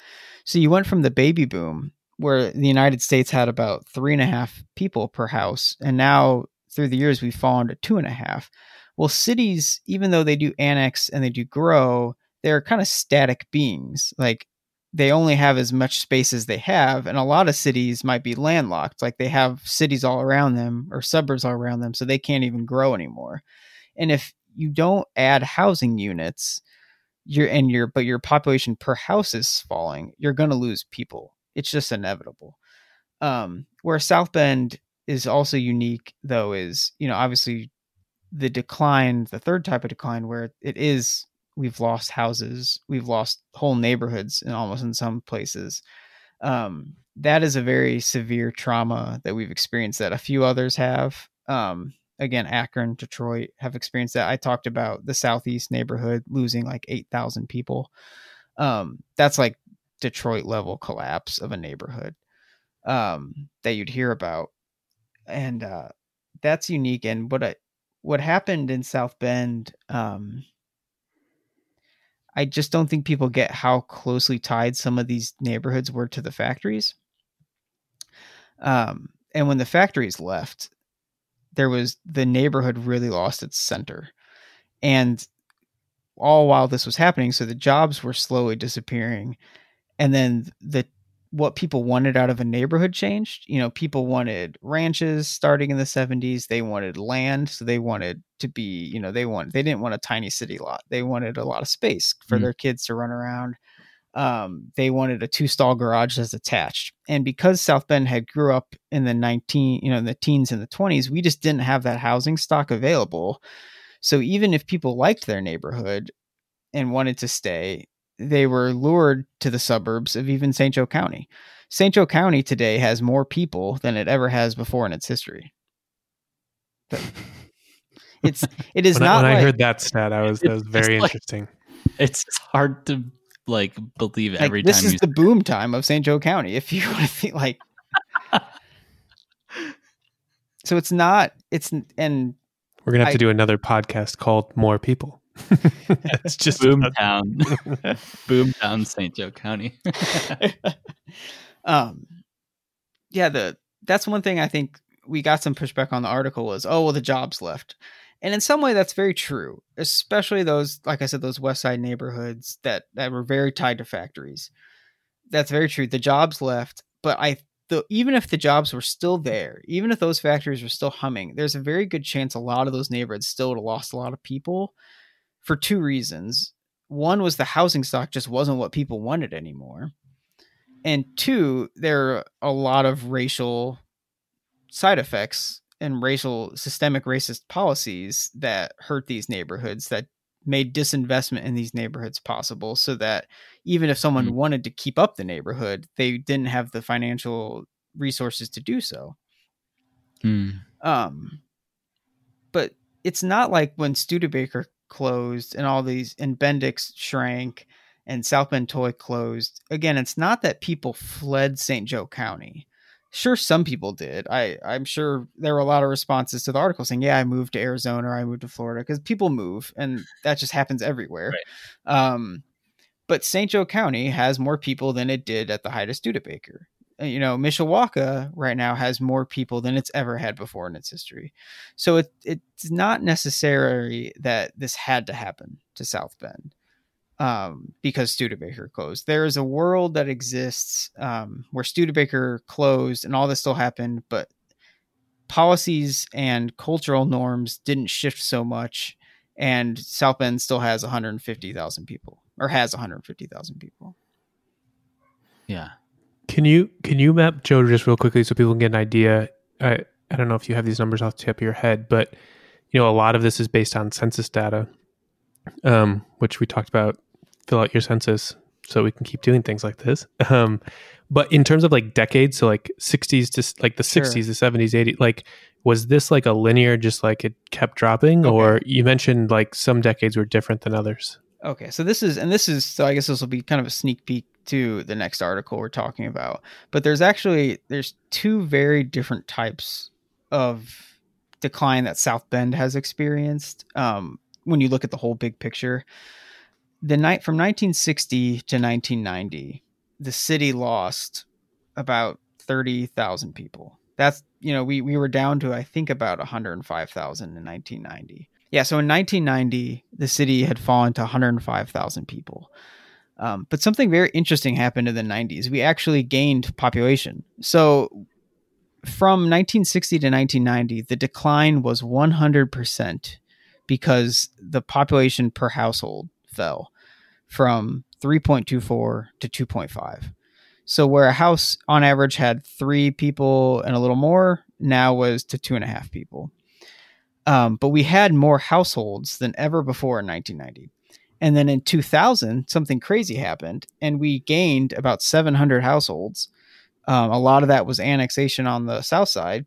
so you went from the baby boom where the United States had about three and a half people per house, and now through the years we've fallen to two and a half. Well, cities, even though they do annex and they do grow, they're kind of static beings. Like they only have as much space as they have, and a lot of cities might be landlocked. Like they have cities all around them or suburbs all around them, so they can't even grow anymore. And if you don't add housing units, you're and your but your population per house is falling, you're going to lose people. It's just inevitable. Um, where South Bend is also unique, though, is you know obviously the decline, the third type of decline, where it is we've lost houses, we've lost whole neighborhoods, and almost in some places. Um, that is a very severe trauma that we've experienced. That a few others have. Um, again, Akron, Detroit have experienced that. I talked about the southeast neighborhood losing like eight thousand people. Um, that's like Detroit level collapse of a neighborhood um, that you'd hear about, and uh, that's unique. And what I, what happened in South Bend, um, I just don't think people get how closely tied some of these neighborhoods were to the factories. Um, and when the factories left, there was the neighborhood really lost its center, and all while this was happening, so the jobs were slowly disappearing, and then the what people wanted out of a neighborhood changed. You know, people wanted ranches starting in the 70s. They wanted land. So they wanted to be, you know, they want they didn't want a tiny city lot. They wanted a lot of space for Mm. their kids to run around. Um, they wanted a two stall garage that's attached. And because South Bend had grew up in the 19, you know, in the teens and the 20s, we just didn't have that housing stock available. So even if people liked their neighborhood and wanted to stay, they were lured to the suburbs of even St. Joe County. St. Joe County today has more people than it ever has before in its history. But (laughs) it's it is when I, not when like, I heard that stat, I was that was very like- interesting. It's hard to like believe like, every this time is the boom time of St. Joe County. If you want to think like, (laughs) so it's not. It's and We're gonna have I- to do another podcast called "More People." (laughs) it's just Boomtown, (laughs) Boomtown, St. Joe County. um, yeah, the that's one thing I think we got some pushback on the article was, oh well, the jobs left, and in some way that's very true, especially those, like I said, those West Side neighborhoods that that were very tied to factories. That's very true. The jobs left, but I. The, even if the jobs were still there, even if those factories were still humming, there's a very good chance a lot of those neighborhoods still would have lost a lot of people for two reasons. One was the housing stock just wasn't what people wanted anymore and two there are a lot of racial side effects and racial systemic racist policies that hurt these neighborhoods that made disinvestment in these neighborhoods possible so that even if someone Mm. wanted to keep up the neighborhood they didn't have the financial resources to do so Hmm. um but it's not like when Studebaker closed and all these and Bendix shrank and South Bend Toy closed. Again, it's not that people fled St. Joe County. Sure, some people did. I I'm sure there were a lot of responses to the article saying, "Yeah, I moved to Arizona or I moved to Florida," because people move, and that just happens everywhere. Right. Um, but St. Joe County has more people than it did at the height of Studebaker. Uh, you know, Mishawaka right now has more people than it's ever had before in its history. So it, it's not necessary that this had to happen to South Bend um, because Studebaker closed. There is a world that exists um, where Studebaker closed and all this still happened, but policies and cultural norms didn't shift so much, and South Bend still has 150,000 people or has 150,000 people. Yeah. Can you can you map Joe just real quickly so people can get an idea? I I don't know if you have these numbers off the tip of your head, but you know a lot of this is based on census data, um, which we talked about. Fill out your census so we can keep doing things like this. Um, but in terms of like decades, so like 60s to like the 60s, the 70s, 80s, like was this like a linear, just like it kept dropping, okay. or you mentioned like some decades were different than others? Okay, so this is and this is so I guess this will be kind of a sneak peek to the next article we're talking about. But there's actually there's two very different types of decline that South Bend has experienced. Um, when you look at the whole big picture, the night from 1960 to 1990, the city lost about 30,000 people. That's you know we we were down to I think about 105,000 in 1990. Yeah, so in 1990, the city had fallen to 105,000 people. Um, but something very interesting happened in the 90s. We actually gained population. So from 1960 to 1990, the decline was 100% because the population per household fell from 3.24 to 2.5. So where a house on average had three people and a little more, now was to two and a half people. Um, but we had more households than ever before in 1990. And then in 2000, something crazy happened, and we gained about 700 households. Um, a lot of that was annexation on the south side,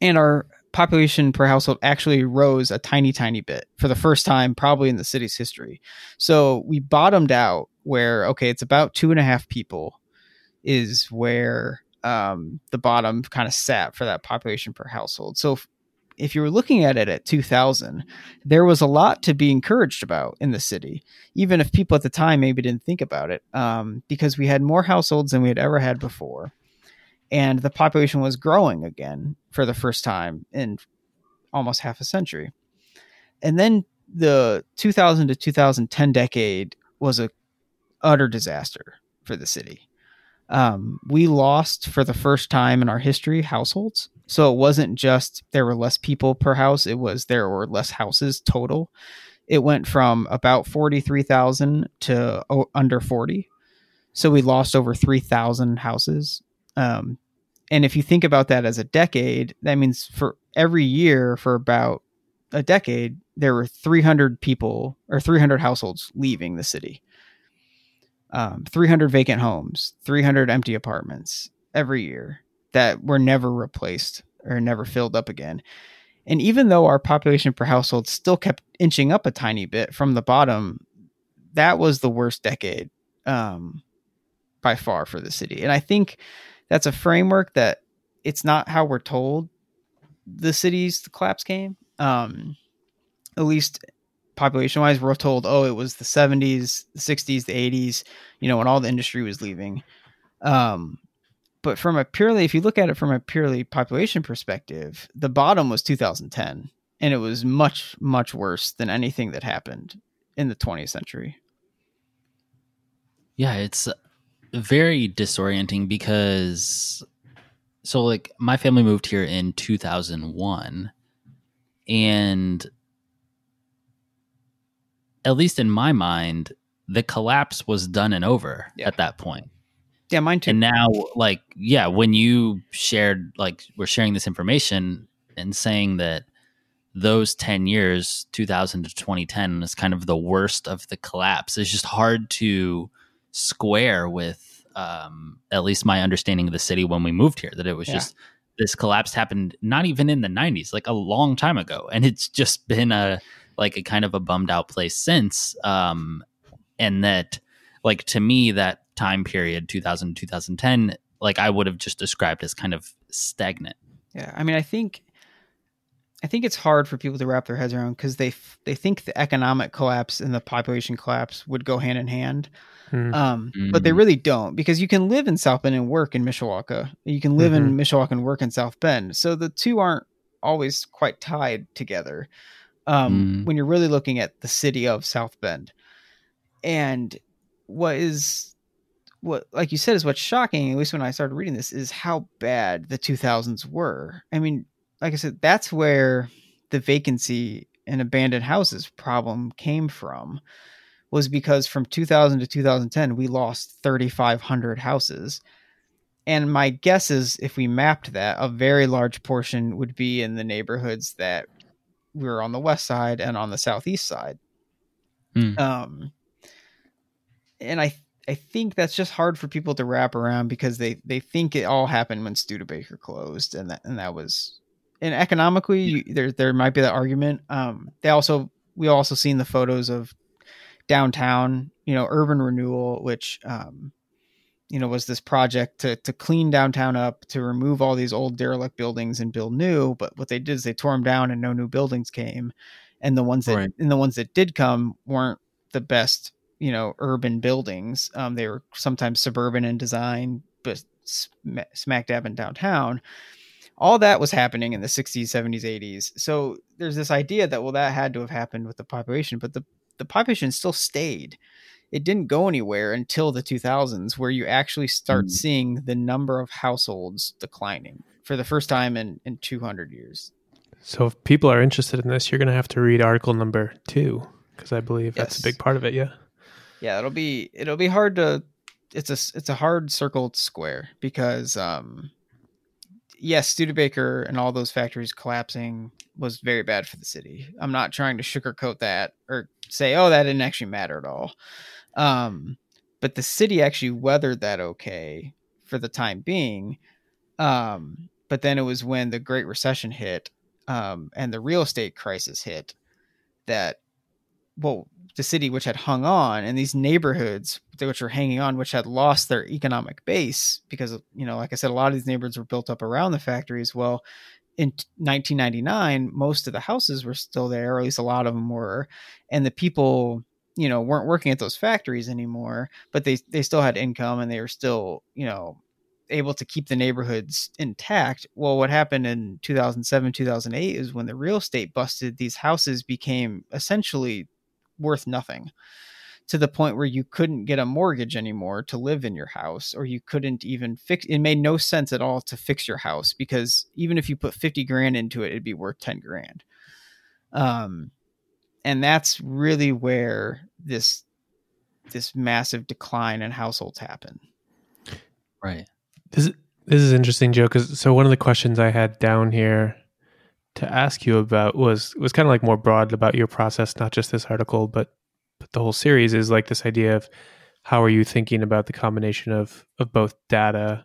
and our population per household actually rose a tiny, tiny bit for the first time, probably in the city's history. So we bottomed out where okay, it's about two and a half people is where um, the bottom kind of sat for that population per household. So if you were looking at it at 2000, there was a lot to be encouraged about in the city, even if people at the time maybe didn't think about it, um, because we had more households than we had ever had before. And the population was growing again for the first time in almost half a century. And then the 2000 to 2010 decade was a utter disaster for the city. Um, we lost for the first time in our history households so it wasn't just there were less people per house, it was there were less houses total. It went from about 43,000 to under 40. So we lost over 3,000 houses. Um, and if you think about that as a decade, that means for every year for about a decade, there were 300 people or 300 households leaving the city. Um, 300 vacant homes, 300 empty apartments every year that were never replaced or never filled up again. And even though our population per household still kept inching up a tiny bit from the bottom, that was the worst decade um, by far for the city. And I think that's a framework that it's not how we're told the city's collapse came. Um, at least population wise, we're told, oh, it was the 70s, the 60s, the 80s, you know, when all the industry was leaving. Um, but from a purely, if you look at it from a purely population perspective, the bottom was 2010, and it was much, much worse than anything that happened in the 20th century. Yeah, it's very disorienting because, so like, my family moved here in 2001, and at least in my mind, the collapse was done and over yeah. at that point. Yeah, mine too. And now, like, yeah, when you shared, like, we're sharing this information and saying that those 10 years, 2000 to 2010, is kind of the worst of the collapse, it's just hard to square with um, at least my understanding of the city when we moved here, that it was yeah. just this collapse happened not even in the 90s, like a long time ago. And it's just been a, like, a kind of a bummed out place since. Um, and that, like to me that time period 2000 2010 like I would have just described as kind of stagnant. Yeah, I mean, I think I think it's hard for people to wrap their heads around because they f- they think the economic collapse and the population collapse would go hand in hand, Hmm. um, but they Mm. really don't because you can live in South Bend and work in Mishawaka. You can live in Mhm. Mishawaka and work in South Bend, so the two aren't always quite tied together. Um, Mm. When you're really looking at the city of South Bend, and what is what like you said is what's shocking at least when i started reading this is how bad the 2000s were i mean like i said that's where the vacancy and abandoned houses problem came from was because from 2000 to 2010 we lost 3500 houses and my guess is if we mapped that a very large portion would be in the neighborhoods that were on the west side and on the southeast side Hmm. um and i i think that's just hard for people to wrap around because they they think it all happened when studebaker closed and that and that was and economically you, there there might be that argument. Um they also we also seen the photos of downtown you know urban renewal which um you know was this project to to clean downtown up to remove all these old derelict buildings and build new. But what they did is they tore them down and no new buildings came. And the ones that Right. and the ones that did come weren't the best you know urban buildings. Um they were sometimes suburban in design but sm- smack dab in downtown all that was happening in the 60s 70s 80s so there's this idea that well that had to have happened with the population but the the population still stayed it didn't go anywhere until the 2000s where you actually start Mm. seeing the number of households declining for the first time in in 200 years So if people are interested in this, you're going to have to read article number two because I believe that's a big part of it. Yeah. yeah it'll be it'll be hard to it's a it's a hard circled square because um yes studebaker and all those factories collapsing was very bad for the city. I'm not trying to sugarcoat that or say oh that didn't actually matter at all. Um but the city actually weathered that okay for the time being um but then it was when the great recession hit um and the real estate crisis hit that well the city which had hung on and these neighborhoods which were hanging on which had lost their economic base because you know like i said a lot of these neighborhoods were built up around the factories well. In 1999 most of the houses were still there or at least a lot of them were and the people you know weren't working at those factories anymore but they they still had income and they were still you know able to keep the neighborhoods intact. Well what happened in 2007 2008 is when the real estate busted these houses became essentially worth nothing to the point where you couldn't get a mortgage anymore to live in your house or you couldn't even fix it made no sense at all to fix your house because even if you put 50 grand into it it'd be worth 10 grand um and that's really where this this massive decline in households happen Right. This is, this is interesting, Joe. Because so one of the questions I had down here to ask you about was was kind of like more broad about your process, not just this article, but but the whole series is like this idea of how are you thinking about the combination of of both data,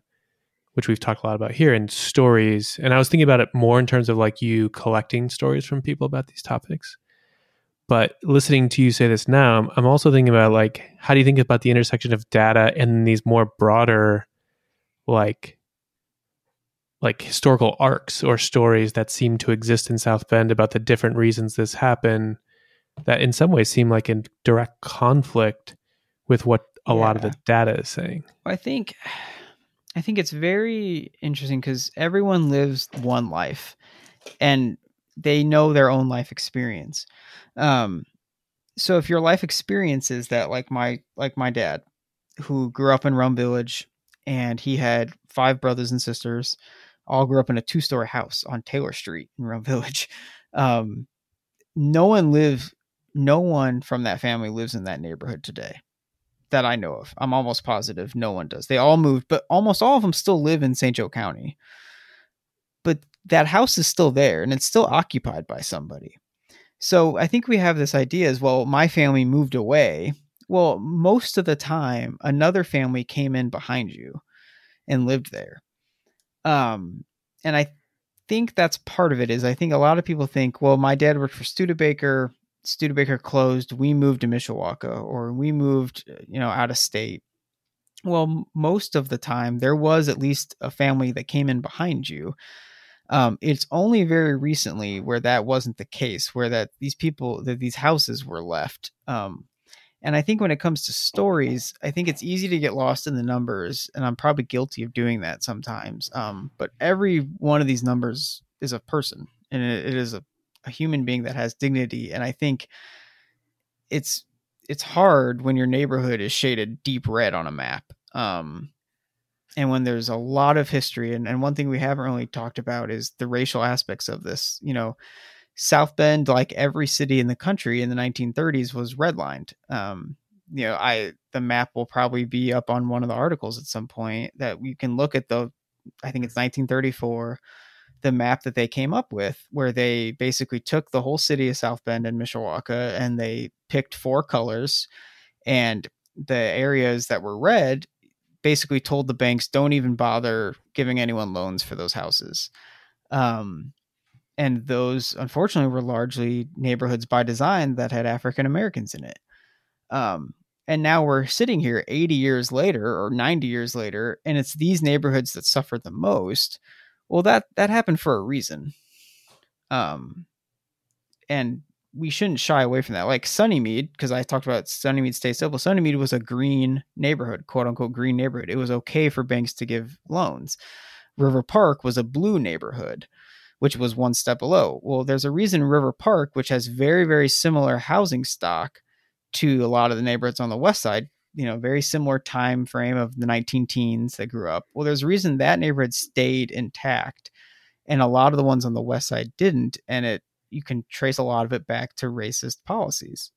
which we've talked a lot about here, and stories. And I was thinking about it more in terms of like you collecting stories from people about these topics. But listening to you say this now, I'm- also thinking about like how do you think about the intersection of data and these more broader like like historical arcs or stories that seem to exist in South Bend about the different reasons this happened that in some ways seem like in direct conflict with what a lot of the data is saying. I think I think it's very interesting because everyone lives one life and they know their own life experience. Um, so if your life experience is that like my like my dad who grew up in Rum Village and he had five brothers and sisters, all grew up in a two story house on Taylor Street in Rum (laughs) Village. Um, no one lives no one from that family lives in that neighborhood today that I know of. I'm almost positive no one does. They all moved, but almost all of them still live in St. Joe County. But that house is still there and it's still occupied by somebody. So I think we have this idea as well. My family moved away. Well, most of the time, another family came in behind you and lived there. Um, and I think that's part of it. Is I think a lot of people think, well, my dad worked for Studebaker. Studebaker closed, we moved to Mishawaka or we moved, you know, out of state. Well, most of the time there was at least a family that came in behind you. Um, it's only very recently where that wasn't the case, where that these people, that these houses were left. Um, and I think when it comes to stories, I think it's easy to get lost in the numbers, and I'm probably guilty of doing that sometimes. Um, but every one of these numbers is a person, and it, it is a, a human being that has dignity. And I think it's it's hard when your neighborhood is shaded deep red on a map. Um, and when there's a lot of history, and, and one thing we haven't really talked about is the racial aspects of this. You know, South Bend, like every city in the country in the 1930s, was redlined. Um, you know, I the map will probably be up on one of the articles at some point that you can look at the. I think it's 1934, the map that they came up with, where they basically took the whole city of South Bend and Mishawaka and they picked four colors, and the areas that were red basically told the banks don't even bother giving anyone loans for those houses. Um, and those unfortunately were largely neighborhoods by design that had African Americans in it. Um, and now we're sitting here 80 years later or 90 years later, and it's these neighborhoods that suffered the most. Well, that that happened for a reason. Um, and we shouldn't shy away from that. Like Sunnymede, because I talked about Sunnymede Stay Simple. Sunnymede was a green neighborhood, quote unquote green neighborhood. It was okay for banks to give loans. River Park was a blue neighborhood, which was one step below. Well, there's a reason River Park, which has very, very similar housing stock to a lot of the neighborhoods on the west side, you know, very similar time frame of the 19 teens that grew up. Well, there's a reason that neighborhood stayed intact and a lot of the ones on the west side didn't. And it you can trace a lot of it back to racist policies.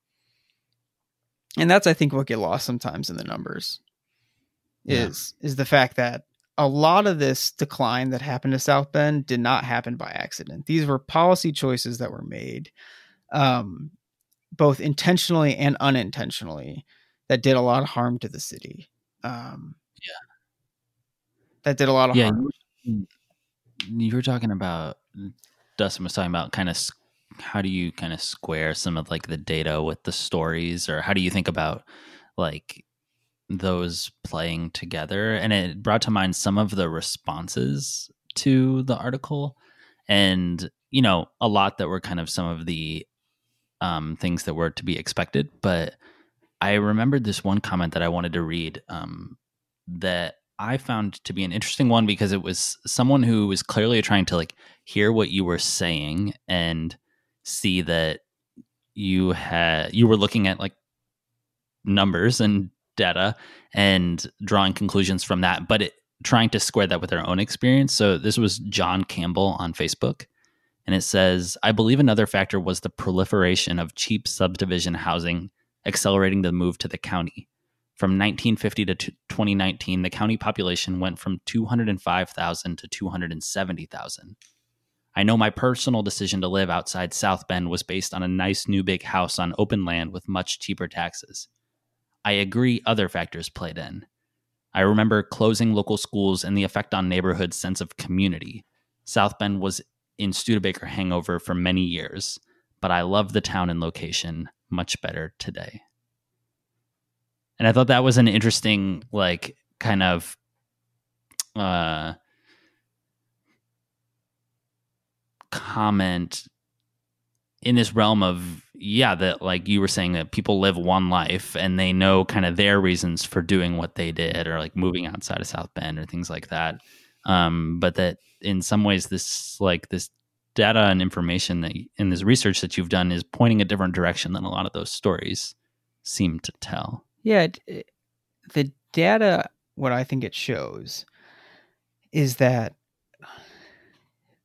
And that's I think what get lost sometimes in the numbers is yeah. is the fact that a lot of this decline that happened to South Bend did not happen by accident. These were policy choices that were made, um, both intentionally and unintentionally, that did a lot of harm to the city. Um, yeah, that did a lot of yeah, harm. You, you were talking about Dustin was talking about kind of how do you kind of square some of like the data with the stories or how do you think about like those playing together and it brought to mind some of the responses to the article and you know a lot that were kind of some of the um, things that were to be expected but i remembered this one comment that i wanted to read um, that i found to be an interesting one because it was someone who was clearly trying to like hear what you were saying and see that you had you were looking at like numbers and data and drawing conclusions from that, but it, trying to square that with their own experience. So this was John Campbell on Facebook. And it says, I believe another factor was the proliferation of cheap subdivision housing accelerating the move to the county. From 1950 to 2019, the county population went from 205,000 to 270,000. I know my personal decision to live outside South Bend was based on a nice new big house on open land with much cheaper taxes. I agree other factors played in. I remember closing local schools and the effect on neighborhood sense of community. South Bend was in Studebaker hangover for many years, but I love the town and location much better today. And I thought that was an interesting, like, kind of uh, comment in this realm of yeah that like you were saying that people live one life and they know kind of their reasons for doing what they did or like moving outside of south bend or things like that. Um, but that in some ways this like this data and information that in this research that you've done is pointing a different direction than a lot of those stories seem to tell. Yeah the data what i think it shows is that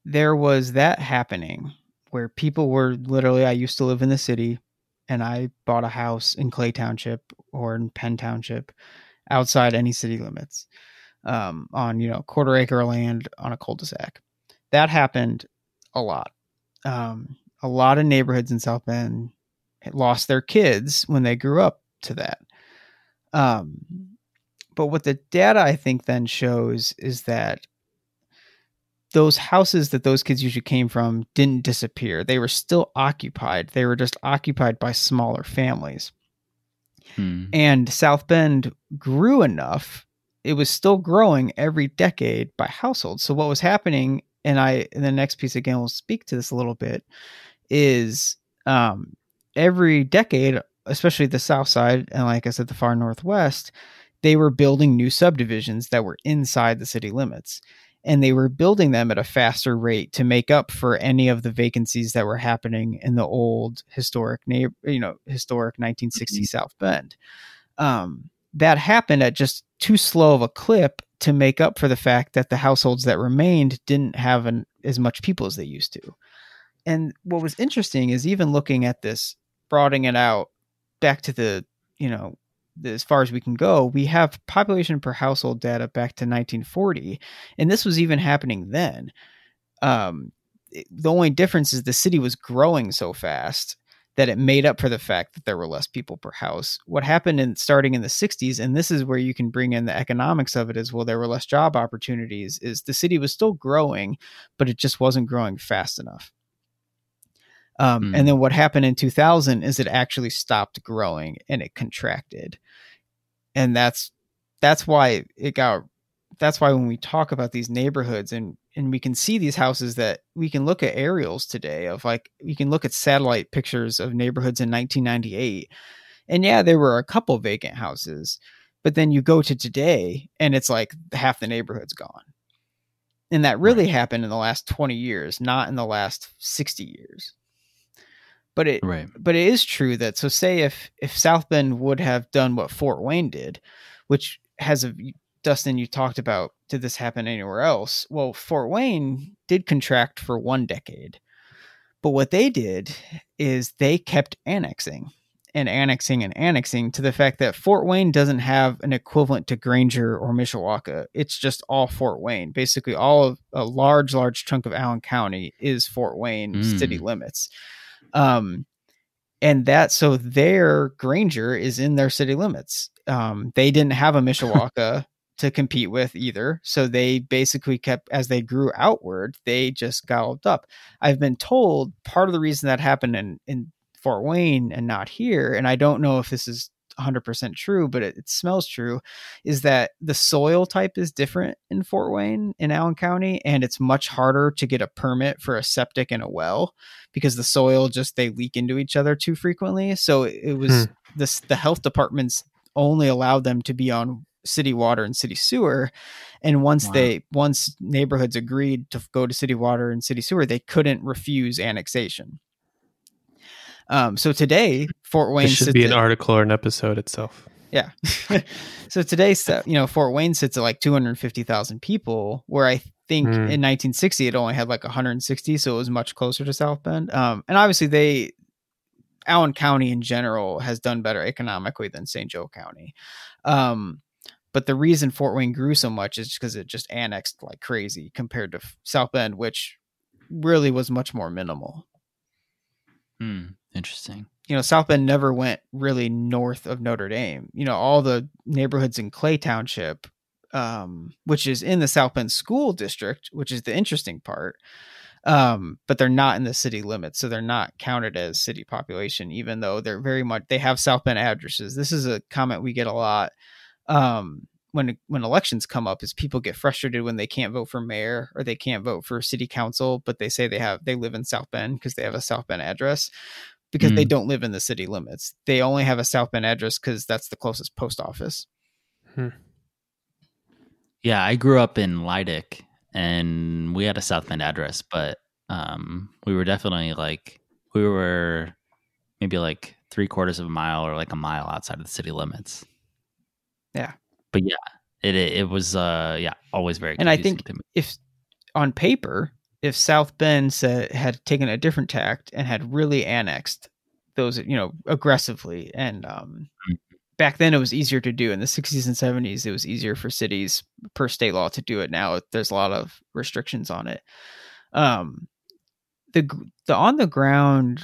there was that happening where people were literally I used to live in the city and I bought a house in Clay Township or in Penn Township outside any city limits um, on you know quarter acre land on a cul-de-sac. That happened a lot. Um, a lot of neighborhoods in South Bend lost their kids when they grew up to that. Um, but what the data I think then shows is that those houses that those kids usually came from didn't disappear. They were still occupied. They were just occupied by smaller families. Hmm. And South Bend grew enough. It was still growing every decade by households. So what was happening, and I in the next piece again will speak to this a little bit, is um, every decade, especially the South Side and like I said, the far Northwest, they were building new subdivisions that were inside the city limits and they were building them at a faster rate to make up for any of the vacancies that were happening in the old historic neighbor, you know, historic 1960 mm-hmm. South Bend. Um, that happened at just too slow of a clip to make up for the fact that the households that remained didn't have an, as much people as they used to. And what was interesting is even looking at this, broadening it out back to the, you know, as far as we can go, we have population per household data back to 1940, and this was even happening then. Um, the only difference is the city was growing so fast that it made up for the fact that there were less people per house. What happened in starting in the 60s, and this is where you can bring in the economics of it as well, there were less job opportunities, is the city was still growing, but it just wasn't growing fast enough. Um, mm. And then what happened in 2000 is it actually stopped growing and it contracted, and that's that's why it got. That's why when we talk about these neighborhoods and and we can see these houses that we can look at aerials today of like you can look at satellite pictures of neighborhoods in 1998, and yeah, there were a couple vacant houses, but then you go to today and it's like half the neighborhood's gone. And that really right. happened in the last 20 years, not in the last 60 years. But it right. but it is true that so say if if South Bend would have done what Fort Wayne did, which has a Dustin, you talked about did this happen anywhere else? Well, Fort Wayne did contract for one decade. But what they did is they kept annexing and annexing and annexing to the fact that Fort Wayne doesn't have an equivalent to Granger or Mishawaka. It's just all Fort Wayne. Basically, all of a large, large chunk of Allen County is Fort Wayne mm. city limits. Um, and that so their Granger is in their city limits. Um, they didn't have a (laughs) Mishawaka to compete with either, so they basically kept as they grew outward, they just galloped up. I've been told part of the reason that happened in in Fort Wayne and not here, and I don't know if this is 100% true, but it, it, smells true, is that the soil type is different in Fort Wayne in Allen County, and it's much harder to get a permit for a septic and a well because the soil just they leak into each other too frequently. So it was hmm. this the health departments only allowed them to be on city water and city sewer and once wow. they once neighborhoods agreed to go to city water and city sewer they couldn't refuse annexation um, so today, Fort Wayne should be an at, article or an episode itself. Yeah. (laughs) so today, you know, Fort Wayne sits at like 250,000 people, where I think mm. in 1960 it only had like 160, so it was much closer to South Bend. Um, and obviously they, Allen County in general has done better economically than St. Joe County. Um, but the reason Fort Wayne grew so much is because it just annexed like crazy compared to South Bend, which really was much more minimal. Hmm. Interesting. You know, South Bend never went really north of Notre Dame. You know, all the neighborhoods in Clay Township, um, which is in the South Bend School District, which is the interesting part. Um, but they're not in the city limits, so they're not counted as city population, even though they're very much they have South Bend addresses. This is a comment we get a lot. Um, when when elections come up is people get frustrated when they can't vote for mayor or they can't vote for city council but they say they have they live in south bend because they have a south bend address because mm. they don't live in the city limits. They only have a South Bend address because that's the closest post office. Hmm. Yeah, I grew up in Lydick and we had a South Bend address, but um, we were definitely like, we were maybe like three quarters of a mile or like a mile outside of the city limits. Yeah. But yeah, it, it, it was, uh, yeah, always very good. And I think if on paper, if South Bend said, had taken a different tact and had really annexed those, you know, aggressively, and um, mm-hmm. back then it was easier to do. In the 60s and 70s, it was easier for cities per state law to do it. Now there's a lot of restrictions on it. Um, the the on the ground,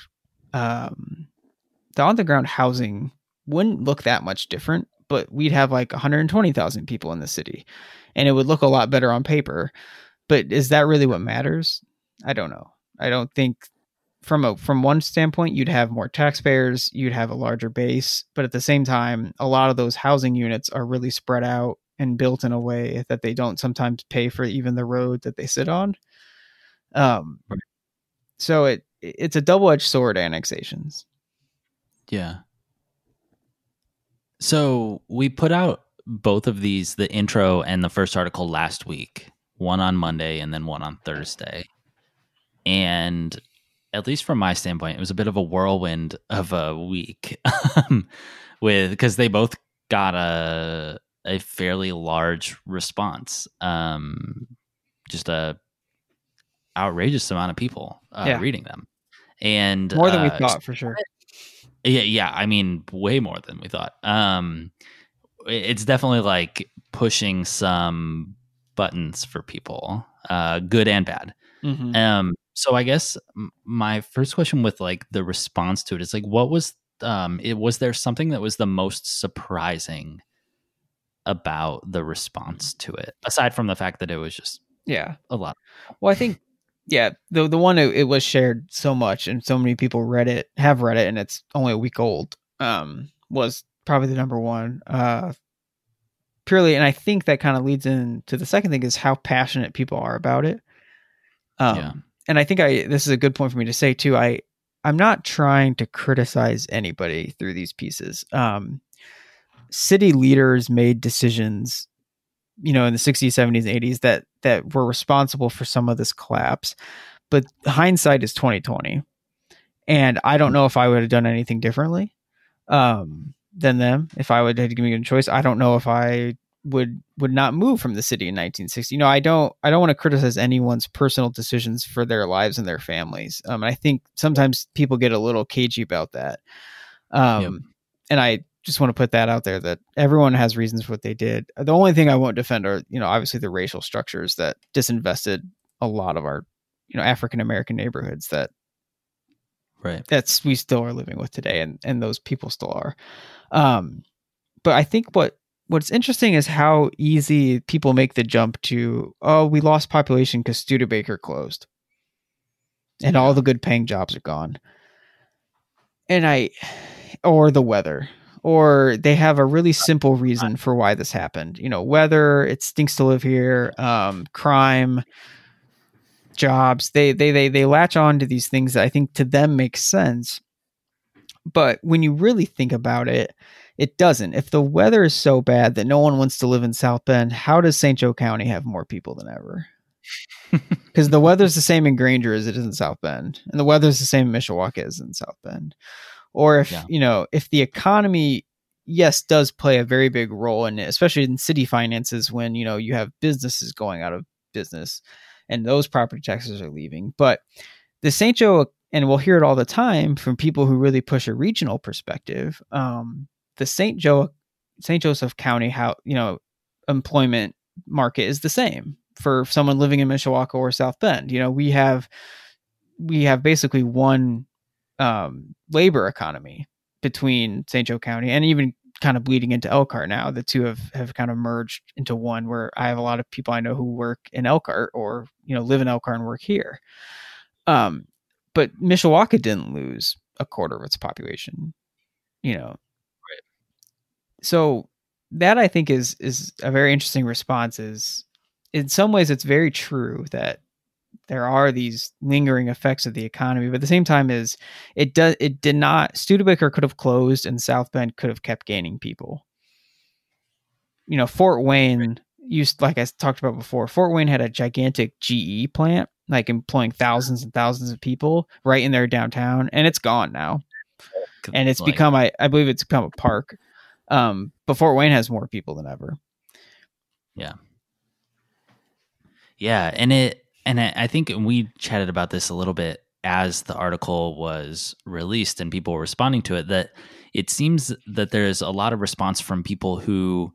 um, the on the ground housing wouldn't look that much different, but we'd have like 120,000 people in the city, and it would look a lot better on paper but is that really what matters? I don't know. I don't think from a from one standpoint you'd have more taxpayers, you'd have a larger base, but at the same time, a lot of those housing units are really spread out and built in a way that they don't sometimes pay for even the road that they sit on. Um, so it it's a double edged sword annexations. Yeah. So we put out both of these, the intro and the first article last week, one on Monday and then one on Thursday. And at least from my standpoint, it was a bit of a whirlwind of a week (laughs) with because they both got a a fairly large response. Um, just a outrageous amount of people uh, yeah. reading them, and more than uh, we thought for sure. Yeah, yeah. I mean, way more than we thought. Um, it's definitely like pushing some buttons for people, uh, good and bad. Mm-hmm. Um, so I guess my first question with like the response to it is like, what was um, it was there something that was the most surprising about the response to it, aside from the fact that it was just yeah a lot. Well, I think yeah the the one it, it was shared so much and so many people read it have read it and it's only a week old um was probably the number one uh purely and i think that kind of leads into the second thing is how passionate people are about it. Um yeah. and i think i this is a good point for me to say too i i'm not trying to criticize anybody through these pieces. Um city leaders made decisions you know in the 60s 70s 80s that that were responsible for some of this collapse but hindsight is 2020 and i don't know if i would have done anything differently. Um, than them if i would have given me a choice i don't know if i would would not move from the city in 1960 you know i don't i don't want to criticize anyone's personal decisions for their lives and their families um, and i think sometimes people get a little cagey about that um, yep. and i just want to put that out there that everyone has reasons for what they did. The only thing I won't defend are, you know, obviously the racial structures that disinvested a lot of our, you know, African American neighborhoods that right that's we still are living with today and and those people still are. Um but I think what what's interesting is how easy people make the jump to oh we lost population because Studebaker closed and yeah. all the good paying jobs are gone and i or the weather or they have a really simple reason for why this happened. You know, weather, it stinks to live here, um, crime, jobs. They they they they latch on to these things that I think to them make sense. But when you really think about it, it doesn't. If the weather is so bad that no one wants to live in South Bend, how does St. Joe County have more people than ever? (laughs) Because the weather's the same in Granger as it is in South Bend, and the weather's the same in Mishawaka as in South Bend or if yeah. you know if the economy yes does play a very big role in it especially in city finances when you know you have businesses going out of business and those property taxes are leaving but the st joe and we'll hear it all the time from people who really push a regional perspective um, the st joe st joseph county how you know employment market is the same for someone living in mishawaka or south bend you know we have we have basically one um, labor economy between St. Joe County and even kind of bleeding into Elkhart now. The two have, have kind of merged into one where I have a lot of people I know who work in Elkhart or, you know, live in Elkhart and work here. Um, but Mishawaka didn't lose a quarter of its population, you know. Right. So that I think is is a very interesting response is in some ways it's very true that there are these lingering effects of the economy, but at the same time is it does it did not Studebaker could have closed and South Bend could have kept gaining people. You know, Fort Wayne used like I talked about before, Fort Wayne had a gigantic GE plant, like employing thousands and thousands of people right in their downtown, and it's gone now. And it's like, become I, I believe it's become a park. Um, but Fort Wayne has more people than ever. Yeah. Yeah, and it and I think we chatted about this a little bit as the article was released and people were responding to it that it seems that there's a lot of response from people who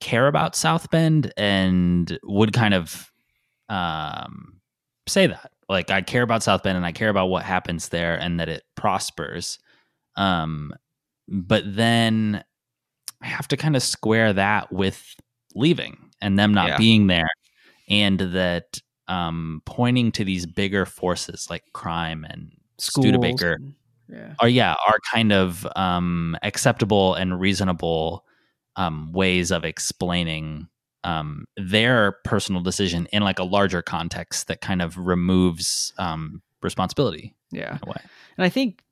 care about South Bend and would kind of um, say that like I care about South Bend and I care about what happens there and that it prospers. Um, but then I have to kind of square that with leaving and them not yeah. being there and that um, pointing to these bigger forces like crime and Studebaker Schools. Yeah. are yeah are kind of um, acceptable and reasonable um, ways of explaining um, their personal decision in like a larger context that kind of removes um, responsibility Yeah. in a way. And I think,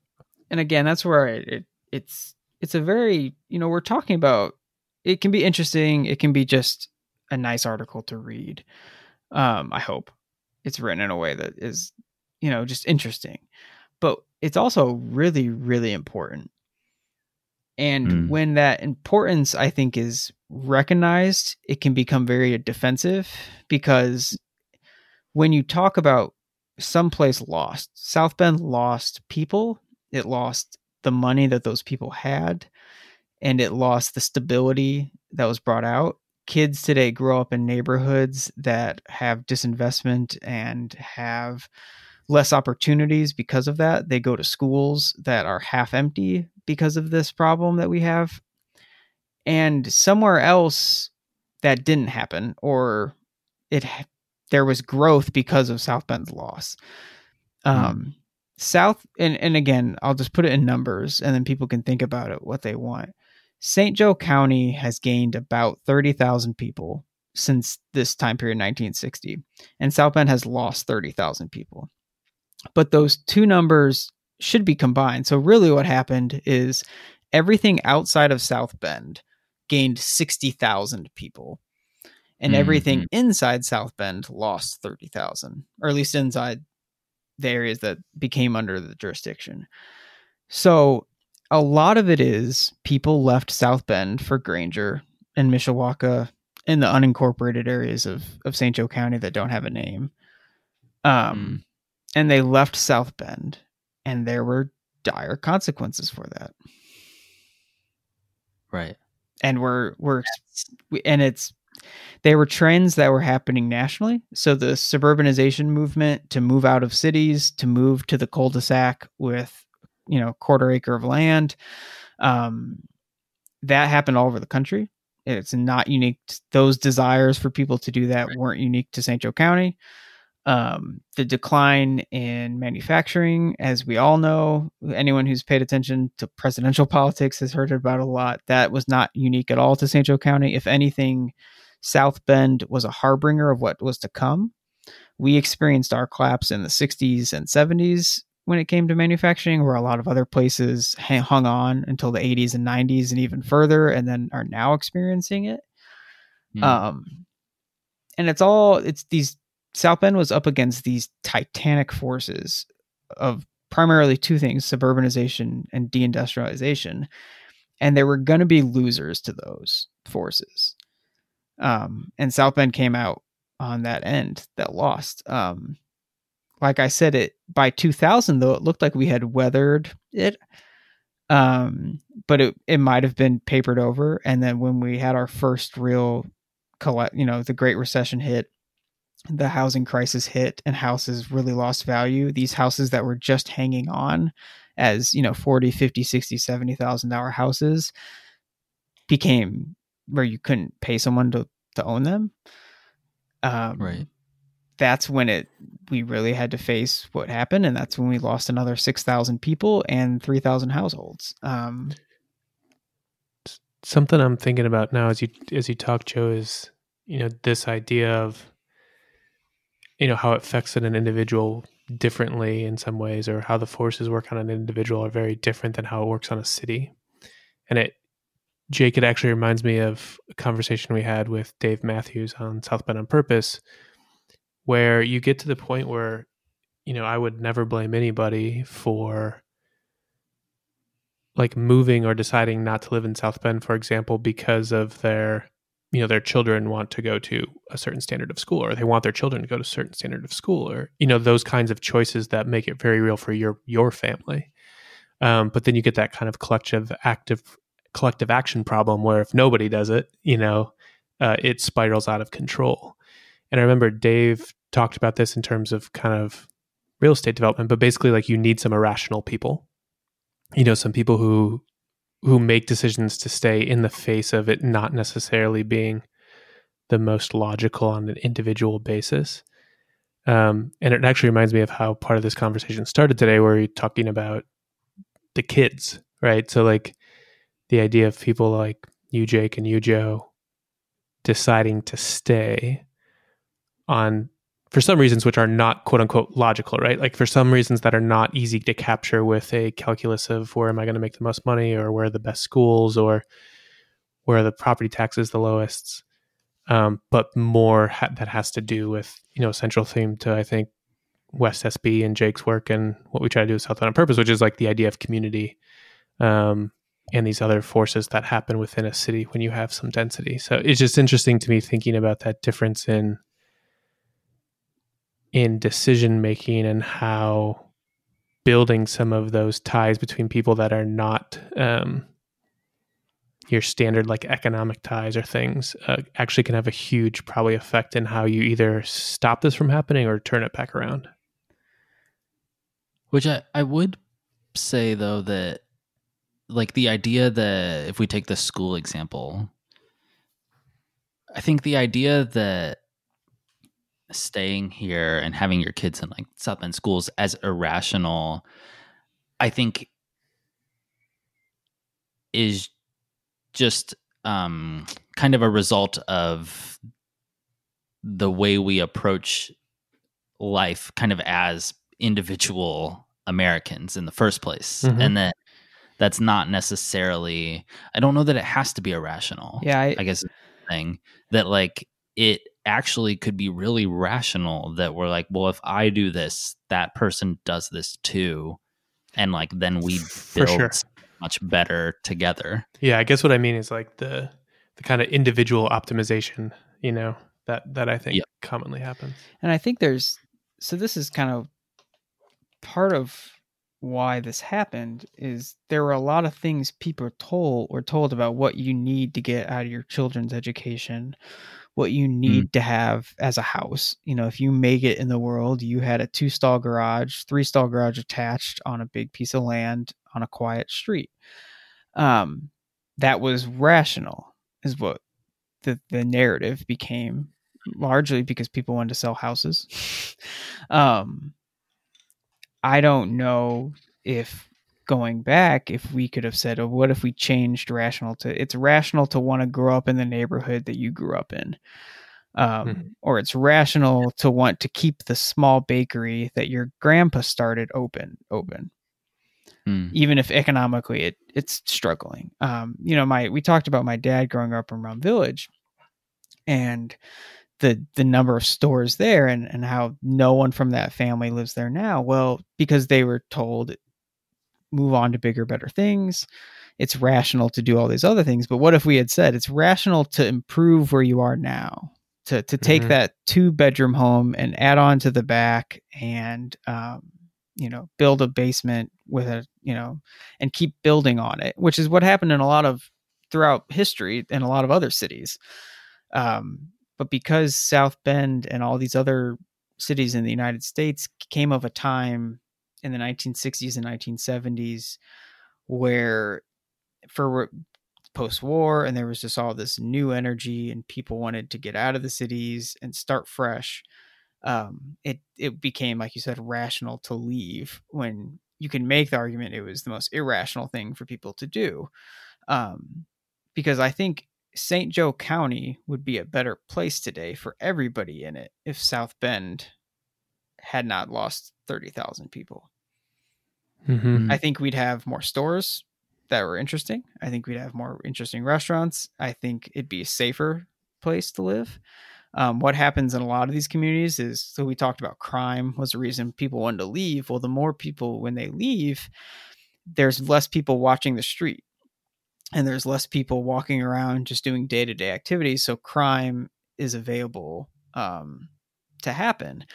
and again, that's where it, it it's it's a very you know we're talking about. It can be interesting. It can be just a nice article to read. Um, I hope it's written in a way that is, you know, just interesting, but it's also really, really important. And Mm. when that importance, I think, is recognized, it can become very defensive because when you talk about someplace lost, South Bend lost people, it lost the money that those people had, and it lost the stability that was brought out. Kids today grow up in neighborhoods that have disinvestment and have less opportunities because of that. They go to schools that are half empty because of this problem that we have. And somewhere else that didn't happen or it there was growth because of South Bend's loss. Um South and and again, I'll just put it in numbers and then people can think about it what they want. St. Joe County has gained about 30,000 people since this time period 1960 and South Bend has lost 30,000 people. But those two numbers should be combined. So really what happened is everything outside of South Bend gained 60,000 people. And everything mm-hmm. inside South Bend lost 30,000, or at least inside the areas that became under the jurisdiction. So a lot of it is people left South Bend for Granger and Mishawaka in the unincorporated areas of, of St. Joe County that don't have a name. Um, and they left South Bend, and there were dire consequences for that. Right. And we're we're and it's they were trends that were happening nationally. So the suburbanization movement to move out of cities, to move to the cul-de-sac with you know quarter acre of land, um, that happened all over the country. It's not unique. To, those desires for people to do that Right. weren't unique to St. Joe County. Um, the decline in manufacturing, as we all know, anyone who's paid attention to presidential (laughs) politics has heard about a lot. That was not unique at all to St. Joe County. If anything, South Bend was a harbinger of what was to come. We experienced our collapse in the 60s and 70s when it came to manufacturing, where a lot of other places hung on until the 80s and 90s and even further, and then are now experiencing it. Mm. Um, and it's all it's these South Bend was up against these titanic forces of primarily two things: suburbanization and deindustrialization, and there were going to be losers to those forces. Um, and South Bend came out on that end that lost. Um, like I said, it by 2000 though it looked like we had weathered it. Um, but it it might have been papered over, and then when we had our first real collect, you know, the Great Recession hit, the housing crisis hit, and houses really lost value. These houses that were just hanging on as you know 40 50 60 70,000 dollar houses became where you couldn't pay someone to to own them um Right. That's when it we really had to face what happened and that's when we lost another 6,000 people and 3,000 households um something I'm thinking about now as you as you talk, Joe, is you know this idea of you know how it affects an individual differently in some ways, or how the forces work on an individual are very different than how it works on a city. And it, Jake, it actually reminds me of a conversation we had with Dave Matthews on South Bend on Purpose, where you get to the point where you know I would never blame anybody for like moving or deciding not to live in South Bend, for example, because of their, you know, their children want to go to a certain standard of school, or they want their children to go to a certain standard of school, or you know, those kinds of choices that make it very real for your your family. Um, but then you get that kind of collective active collective action problem where if nobody does it, you know, uh, it spirals out of control. And I remember Dave talked about this in terms of kind of real estate development, but basically like you need some irrational people you know some people who who make decisions to stay in the face of it not necessarily being the most logical on an individual basis. Um, and it actually reminds me of how part of this conversation started today, where you're talking about the kids, right? So, like the idea of people like you, Jake, and you, Joe, deciding to stay on for some reasons which are not quote unquote logical, right? Like for some reasons that are not easy to capture with a calculus of where am I going to make the most money or where are the best schools or where are the property taxes the lowest. Um, but more ha- that has to do with, you know, central theme to, I think, West SB and Jake's work and what we try to do with South on Purpose, which is like the idea of community um, and these other forces that happen within a city when you have some density. So it's just interesting to me thinking about that difference in in decision making and how building some of those ties between people that are not um, your standard like economic ties or things uh, actually can have a huge probably effect in how you either stop this from happening or turn it back around. Which i, I would say though that like the idea that if we take the school example i think the idea that staying here and having your kids in like South Bend schools as irrational, I think is just um, kind of a result of the way we approach life kind of as individual Americans in the first place. Mm-hmm. And that that's not necessarily I don't know that it has to be irrational. Yeah, I, I guess thing that like it actually could be really rational that we're like, well, if I do this, that person does this too. And like then we build sure. much better together. Yeah, I guess what I mean is like the the kind of individual optimization, you know, that that I think yep. commonly happens. And I think there's so this is kind of part of why this happened is there were a lot of things people told were told about what you need to get out of your children's education what you mm. need mm. to have as a house. You know, if you make it in the world, you had a two stall garage, three stall garage attached on a big piece of land on a quiet street. Um, that was rational, is what the, the narrative became largely because people wanted to sell houses. (laughs) um, I don't know if going back if we could have said, oh, what if we changed rational to it's rational to want to grow up in the neighborhood that you grew up in. Um, mm-hmm. or it's rational to want to keep the small bakery that your grandpa started open open. Mm. Even if economically it it's struggling. Um, you know, my we talked about my dad growing up in Rum Village and the the number of stores there and and how no one from that family lives there now well because they were told move on to bigger, better things. It's rational to do all these other things. But what if we had said it's rational to improve where you are now? To, to take mm-hmm. that two bedroom home and add on to the back and um, you know build a basement with a you know and keep building on it which is what happened in a lot of throughout history in a lot of other cities um, but because south bend and all these other cities in the united states came of a time in the 1960s and 1970s where for post-war and there was just all this new energy and people wanted to get out of the cities and start fresh um, it it became like you said rational to leave when you can make the argument it was the most irrational thing for people to do. Um, because i think st joe county would be a better place today for everybody in it if south bend had not lost 30,000 people. Mm-hmm. I think we'd have more stores that were interesting. I think we'd have more interesting restaurants. I think it'd be a safer place to live. Um, what happens in a lot of these communities is so we talked about crime was the reason people wanted to leave. Well, the more people when they leave, there's less people watching the street and there's less people walking around just doing day to day activities. So crime is available um, to happen.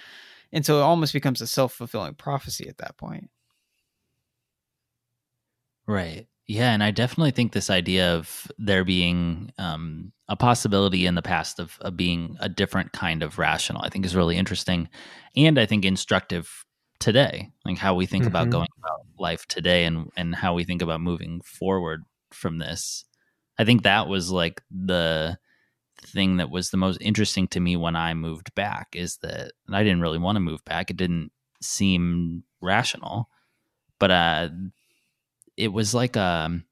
And so it almost becomes a self fulfilling prophecy at that point. Right. Yeah, and I definitely think this idea of there being um, a possibility in the past of, of being a different kind of rational, I think is really interesting, and I think instructive today, like how we think mm-hmm. about going about life today, and and how we think about moving forward from this. I think that was like the thing that was the most interesting to me when I moved back is that I didn't really want to move back. It didn't seem rational, but uh, it was like um,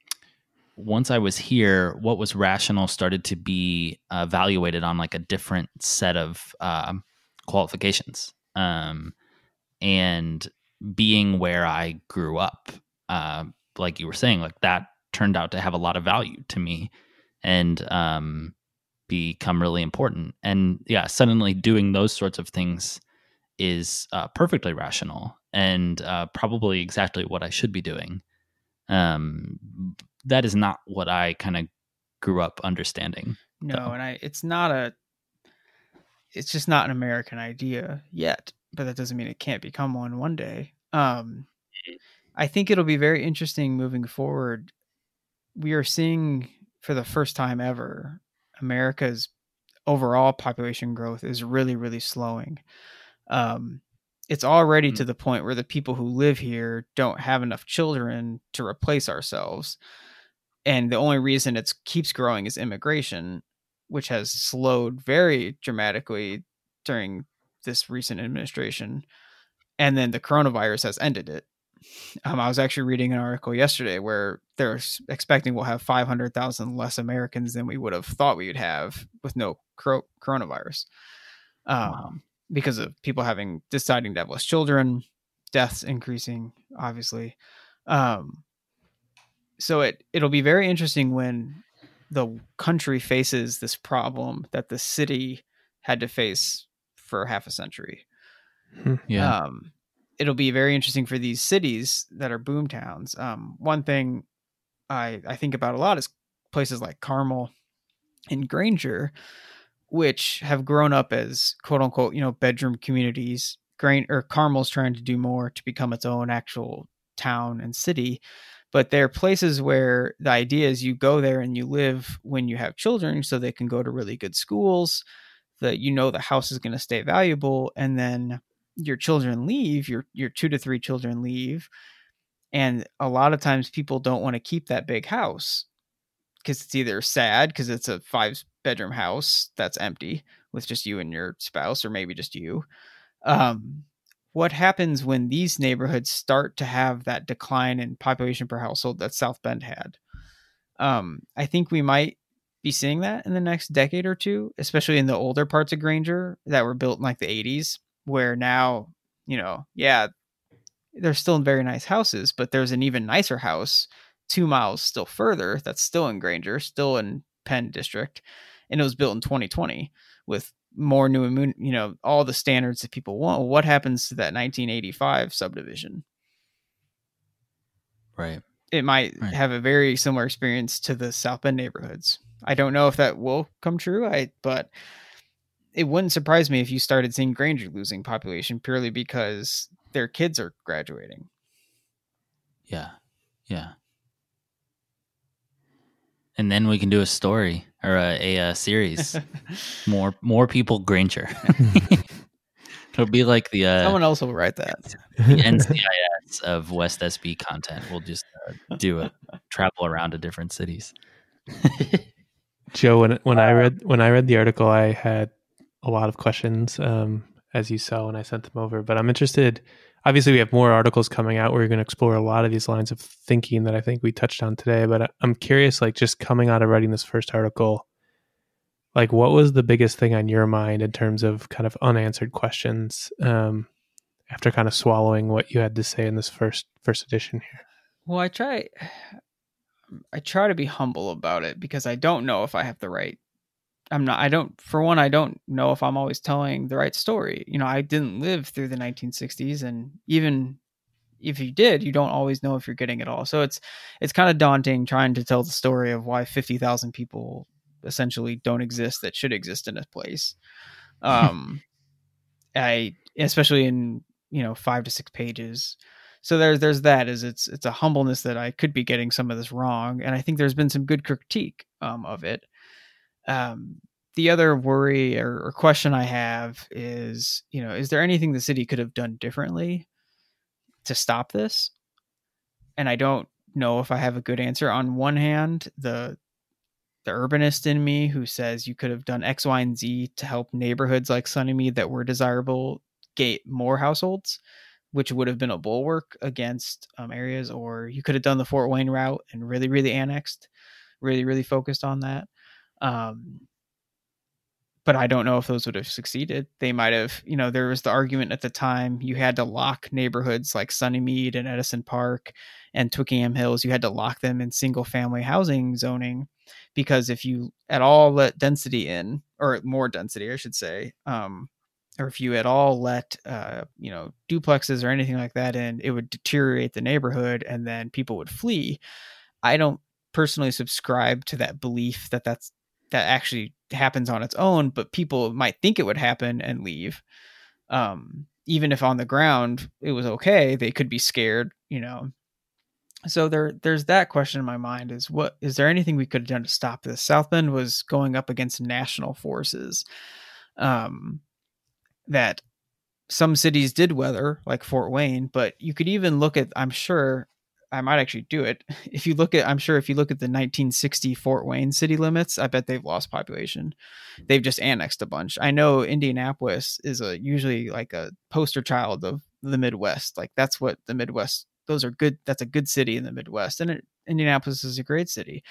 once I was here, what was rational started to be uh, evaluated on like a different set of uh, qualifications. Um, and being where I grew up, uh, like you were saying, like that turned out to have a lot of value to me and um, become really important. And yeah, suddenly doing those sorts of things is uh, perfectly rational and uh, probably exactly what I should be doing. Um, that is not what I kind of grew up understanding. No, though. and I it's not a it's just not an American idea yet, but that doesn't mean it can't become one one day. Um, I think it'll be very interesting moving forward. We are seeing for the first time ever America's overall population growth is really really slowing. Um, it's already mm-hmm. to the point where the people who live here don't have enough children to replace ourselves and the only reason it keeps growing is immigration which has slowed very dramatically during this recent administration and then the coronavirus has ended it um, i was actually reading an article yesterday where they're expecting we'll have 500000 less americans than we would have thought we would have with no coronavirus um, wow. because of people having deciding to have less children deaths increasing obviously um, so it it'll be very interesting when the country faces this problem that the city had to face for half a century. Hmm. Yeah. Um, it'll be very interesting for these cities that are boom towns. Um, one thing I, I think about a lot is places like Carmel and Granger, which have grown up as quote unquote, you know, bedroom communities. Grain or Carmel's trying to do more to become its own actual town and city but there are places where the idea is you go there and you live when you have children so they can go to really good schools that you know the house is going to stay valuable and then your children leave your your 2 to 3 children leave and a lot of times people don't want to keep that big house because it's either sad because it's a five bedroom house that's empty with just you and your spouse or maybe just you um, what happens when these neighborhoods start to have that decline in population per household that South Bend had? Um, I think we might be seeing that in the next decade or two, especially in the older parts of Granger that were built in like the 80s, where now, you know, yeah, they're still in very nice houses, but there's an even nicer house two miles still further that's still in Granger, still in Penn District, and it was built in 2020 with more new immune, you know, all the standards that people want. what happens to that 1985 subdivision? Right. It might right. have a very similar experience to the South Bend neighborhoods. I don't know if that will come true. I but it wouldn't surprise me if you started seeing Granger losing population purely because their kids are graduating. Yeah. Yeah. And then we can do a story or a, a, a series. (laughs) more more people Granger. (laughs) It'll be like the uh, someone else will write that. The (laughs) NCIS of West SB content. We'll just uh, do a travel around to different cities. Joe, when when I read when I read the article, I had a lot of questions, um, as you saw when I sent them over. But I'm interested. Obviously, we have more articles coming out where we're going to explore a lot of these lines of thinking that I think we touched on today. But I'm curious, like just coming out of writing this first article, like what was the biggest thing on your mind in terms of kind of unanswered questions um, after kind of swallowing what you had to say in this first first edition here well i try i try to be humble about it because i don't know if i have the right i'm not i don't for one i don't know if i'm always telling the right story you know i didn't live through the 1960s and even if you did you don't always know if you're getting it all so it's it's kind of daunting trying to tell the story of why 50,000 people essentially don't exist that should exist in a place. (laughs) Um, I especially in you know five to six pages. So there's there's that is it's it's a humbleness that I could be getting some of this wrong, and I think there's been some good critique um, of it. Um, the other worry or, or question I have is, you know, is there anything the city could have done differently to stop this? And I don't know if I have a good answer. On one hand, the the urbanist in me who says you could have done X, Y, and Z to help neighborhoods like Sunnymede that were desirable gate more households, which would have been a bulwark against um, areas, or you could have done the Fort Wayne route and really, really annexed, really, really focused on that. Um, but I don't know if those would have succeeded. They might have, you know, there was the argument at the time you had to lock neighborhoods like Sunnymede and Edison Park and Twyckenham Hills, you had to lock them in single family housing zoning because if you at all let density in, or more density, I should say, um, or if you at all let, uh, you know, duplexes or anything like that in, it would deteriorate the neighborhood and then people would flee. I don't personally subscribe to that belief that that's that actually happens on its own, but people might think it would happen and leave. Um, even if on the ground it was okay, they could be scared, you know. So there there's that question in my mind is what is there anything we could have done to stop this? South Bend was going up against national forces. Um that some cities did weather like Fort Wayne, but you could even look at I'm sure I might actually do it. (laughs) If you look at, I'm sure if you look at the 1960 Fort Wayne city limits, I bet they've lost population. They've just annexed a bunch. I know Indianapolis is a usually like a poster child of the Midwest. Like that's what the Midwest. Those are good. That's a good city in the Midwest, and it, Indianapolis is a great city.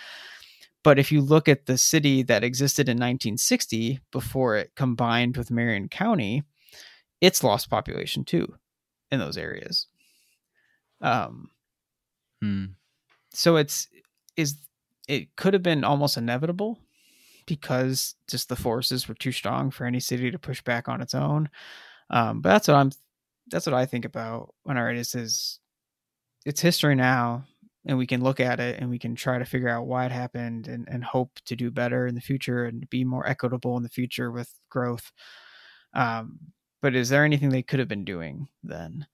But if you look at the city that existed in 1960 before it combined with Marion County, it's lost population too in those areas. Um, Hmm. so it's is it could have been almost inevitable because just the forces were too strong for any city to push back on its own. Um, but that's what I'm that's what I think about when I write this is it's history now and we can look at it and we can try to figure out why it happened and, and hope to do better in the future and be more equitable in the future with growth. Um, but is there anything they could have been doing then?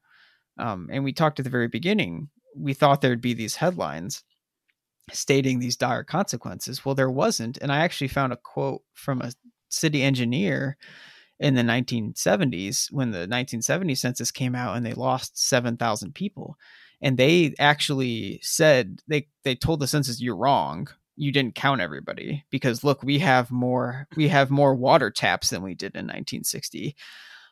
Um, and we talked at the very beginning we thought there'd be these headlines stating these dire consequences. Well, there wasn't. And I actually found a quote from a city engineer in the 1970s when the 1970 census came out and they lost 7,000 people. And they actually said, they, they told the census, you're wrong. You didn't count everybody because look, we have more, we have more water taps than we did in 1960.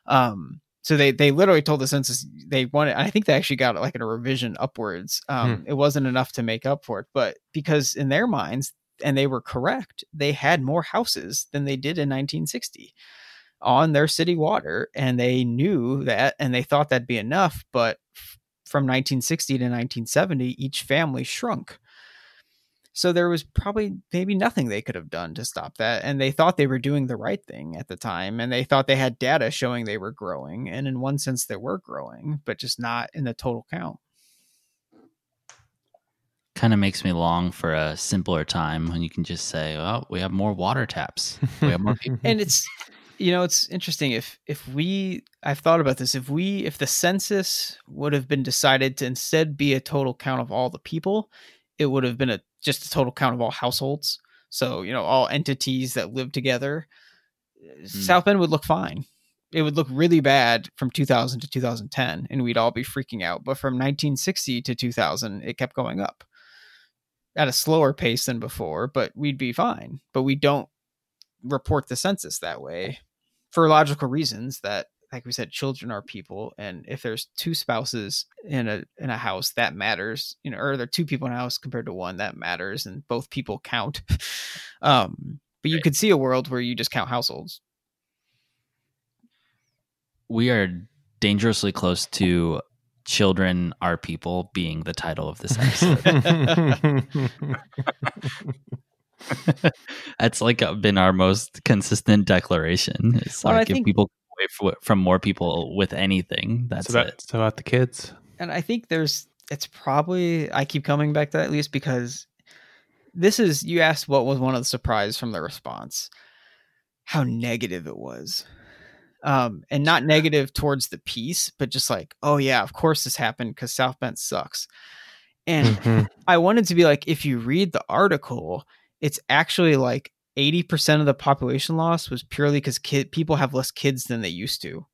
Um, so they they literally told the census they wanted i think they actually got like a revision upwards um, hmm. it wasn't enough to make up for it but because in their minds and they were correct they had more houses than they did in 1960 on their city water and they knew that and they thought that'd be enough but from 1960 to 1970 each family shrunk so there was probably maybe nothing they could have done to stop that. And they thought they were doing the right thing at the time. And they thought they had data showing they were growing. And in one sense, they were growing, but just not in the total count. Kind of makes me long for a simpler time when you can just say, "Oh, we have more water taps. We have more (laughs) people." and it's, you know, it's interesting if if we, I've thought about this. If we, if the census would have been decided to instead be a total count of all the people, it would have been a just a total count of all households. So, you know, all entities that live together. Mm. South Bend would look fine. It would look really bad from 2000 to 2010 and we'd all be freaking out. But from 1960 to 2000, it kept going up at a slower pace than before, but we'd be fine. But we don't report the census that way for logical reasons that like we said, children are people, and if there's two spouses in a in a house, that matters. You know, or there are two people in a house compared to one, that matters, and both people count. (laughs) um, but you right. could see a world where you just count households. We are dangerously close to children are people being the title of this episode. (laughs) (laughs) That's like been our most consistent declaration. It's well, like if think, people away from more people with anything. That's it's about, it. It's about the kids. And I think there's, it's probably, I keep coming back to that at least because this is, you asked what was one of the surprise from the response, how negative it was. Um, and not negative towards the piece, but just like, oh yeah, of course this happened because South Bend sucks. And mm-hmm. I wanted to be like, if you read the article, it's actually like 80% of the population loss was purely because kid people have less kids than they used to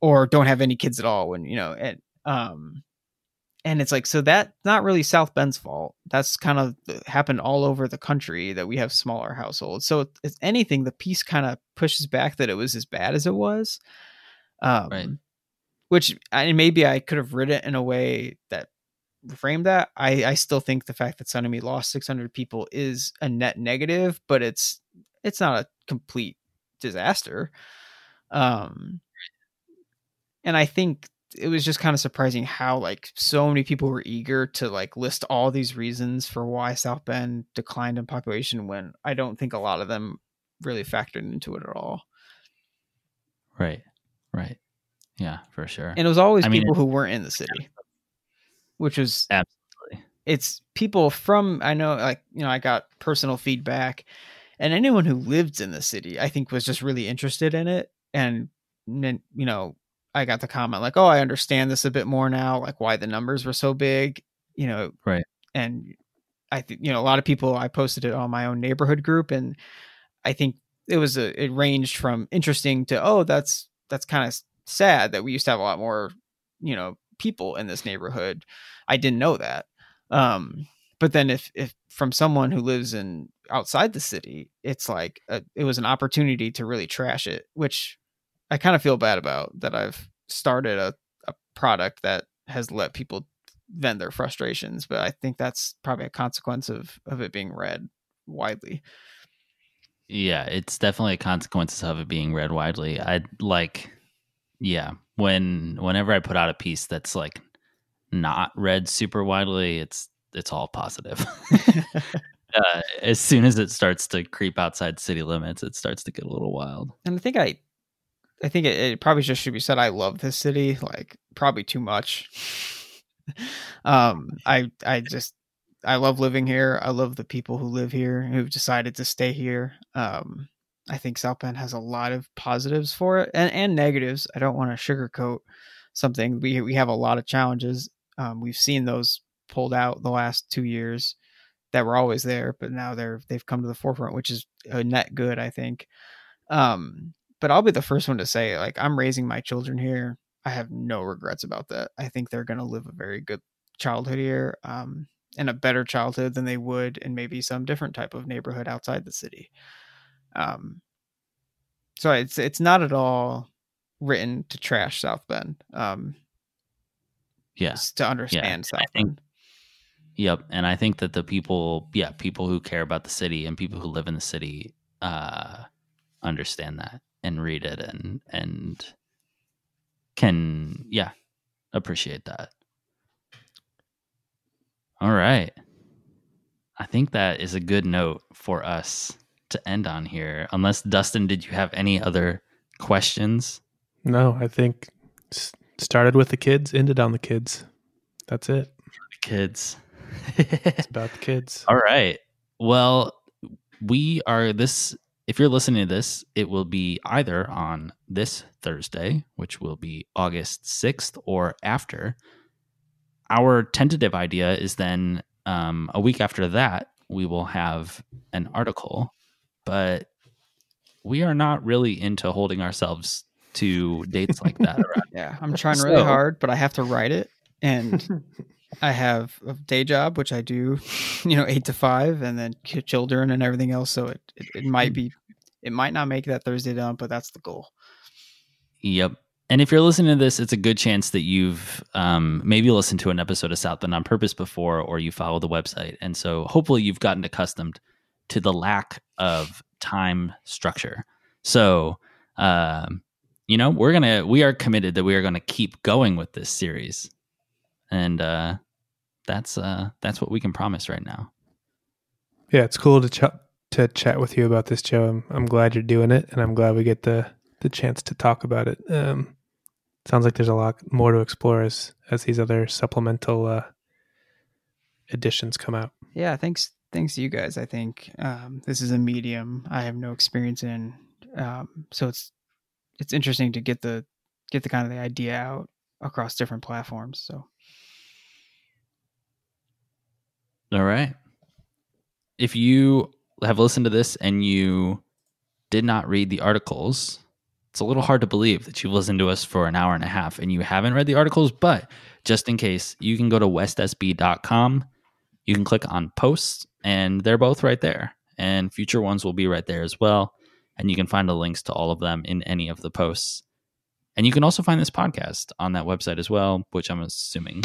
or don't have any kids at all when you know and um and it's like so that's not really South Bend's fault. That's kind of happened all over the country that we have smaller households. So if anything, the piece kind of pushes back that it was as bad as it was. Um, Right. Which and maybe I could have written it in a way that framed that. I I still think the fact that Sunnymede lost 600 people is a net negative, but it's it's not a complete disaster. Um, and I think it was just kind of surprising how like so many people were eager to like list all these reasons for why South Bend declined in population when I don't think a lot of them really factored into it at all. Right. Right. Yeah, for sure. And it was always I mean, people who weren't in the city, which was Absolutely. it's people from I know like you know I got personal feedback, and anyone who lived in the city I think was just really interested in it, and then you know I got the comment like, oh, I understand this a bit more now, like why the numbers were so big, you know, Right. And I think you know a lot of people. I posted it on my own neighborhood group, and I think it was a it ranged from interesting to oh that's that's kind of sad that we used to have a lot more you know people in this neighborhood. I didn't know that. Um, but then if if from someone who lives in outside the city, it's like a, it was an opportunity to really trash it, which I kind of feel bad about that I've started a, a product that has let people vent their frustrations, but I think that's probably a consequence of of it being read widely. Yeah, it's definitely a consequence of it being read widely. I like yeah, when whenever I put out a piece that's like not read super widely, it's it's all positive. (laughs) (laughs) uh, as soon as it starts to creep outside city limits, it starts to get a little wild. and I think I, I think it, it probably just should be said. I love this city, like probably too much. (laughs) um, I I just I love living here. I love the people who live here who've decided to stay here. Um, I think South Bend has a lot of positives for it and and negatives. I don't want to sugarcoat something. We we have a lot of challenges. Um, we've seen those pulled out the last two years that were always there, but now they're they've come to the forefront, which is a net good, I think. Um, but I'll be the first one to say, like, I'm raising my children here. I have no regrets about that. I think they're going to live a very good childhood here, um, and a better childhood than they would in maybe some different type of neighborhood outside the city. Um, so it's it's not at all written to trash South Bend. Um, Yeah. to understand South I think- Bend. Yep. And I think that the people, yeah, people who care about the city and people who live in the city uh understand that and read it and and can yeah, appreciate that. All right. I think that is a good note for us to end on here. Unless Dustin, did you have any other questions? No, I think started with the kids, ended on the kids. That's it. Kids. It's about the kids. (laughs) All right. Well, we are this. If you're listening to this, it will be either on this Thursday, which will be August 6th, or after. Our tentative idea is then um, a week after that, we will have an article, but we are not really into holding ourselves to dates like that. around (laughs) Yeah, I'm trying really So- hard, but I have to write it, and (laughs) I have a day job which I do, you know, eight to five, and then children and everything else. So it, it it might be, it might not make that Thursday down, but that's the goal. Yep. And if you're listening to this, it's a good chance that you've um, maybe listened to an episode of South Bend on Purpose before, or you follow the website. And so hopefully you've gotten accustomed to the lack of time structure. So, um, you know, we're going to, we are committed that we are going to keep going with this series. And uh, that's, uh, that's what we can promise right now. Yeah, it's cool to ch- to chat with you about this, Joe. I'm I'm glad you're doing it, and I'm glad we get the the chance to talk about it. Um, sounds like there's a lot more to explore as as these other supplemental uh, editions come out. Yeah, thanks. Thanks to you guys. I think um, this is a medium I have no experience in, um, so it's it's interesting to get the get the kind of the idea out across different platforms. So All right. If you have listened to this and you did not read the articles, it's a little hard to believe that you've listened to us for an hour and a half and you haven't read the articles, but just in case, you can go to westsb.com. You can click on posts, and they're both right there. And future ones will be right there as well. And you can find the links to all of them in any of the posts. And you can also find this podcast on that website as well, which I'm assuming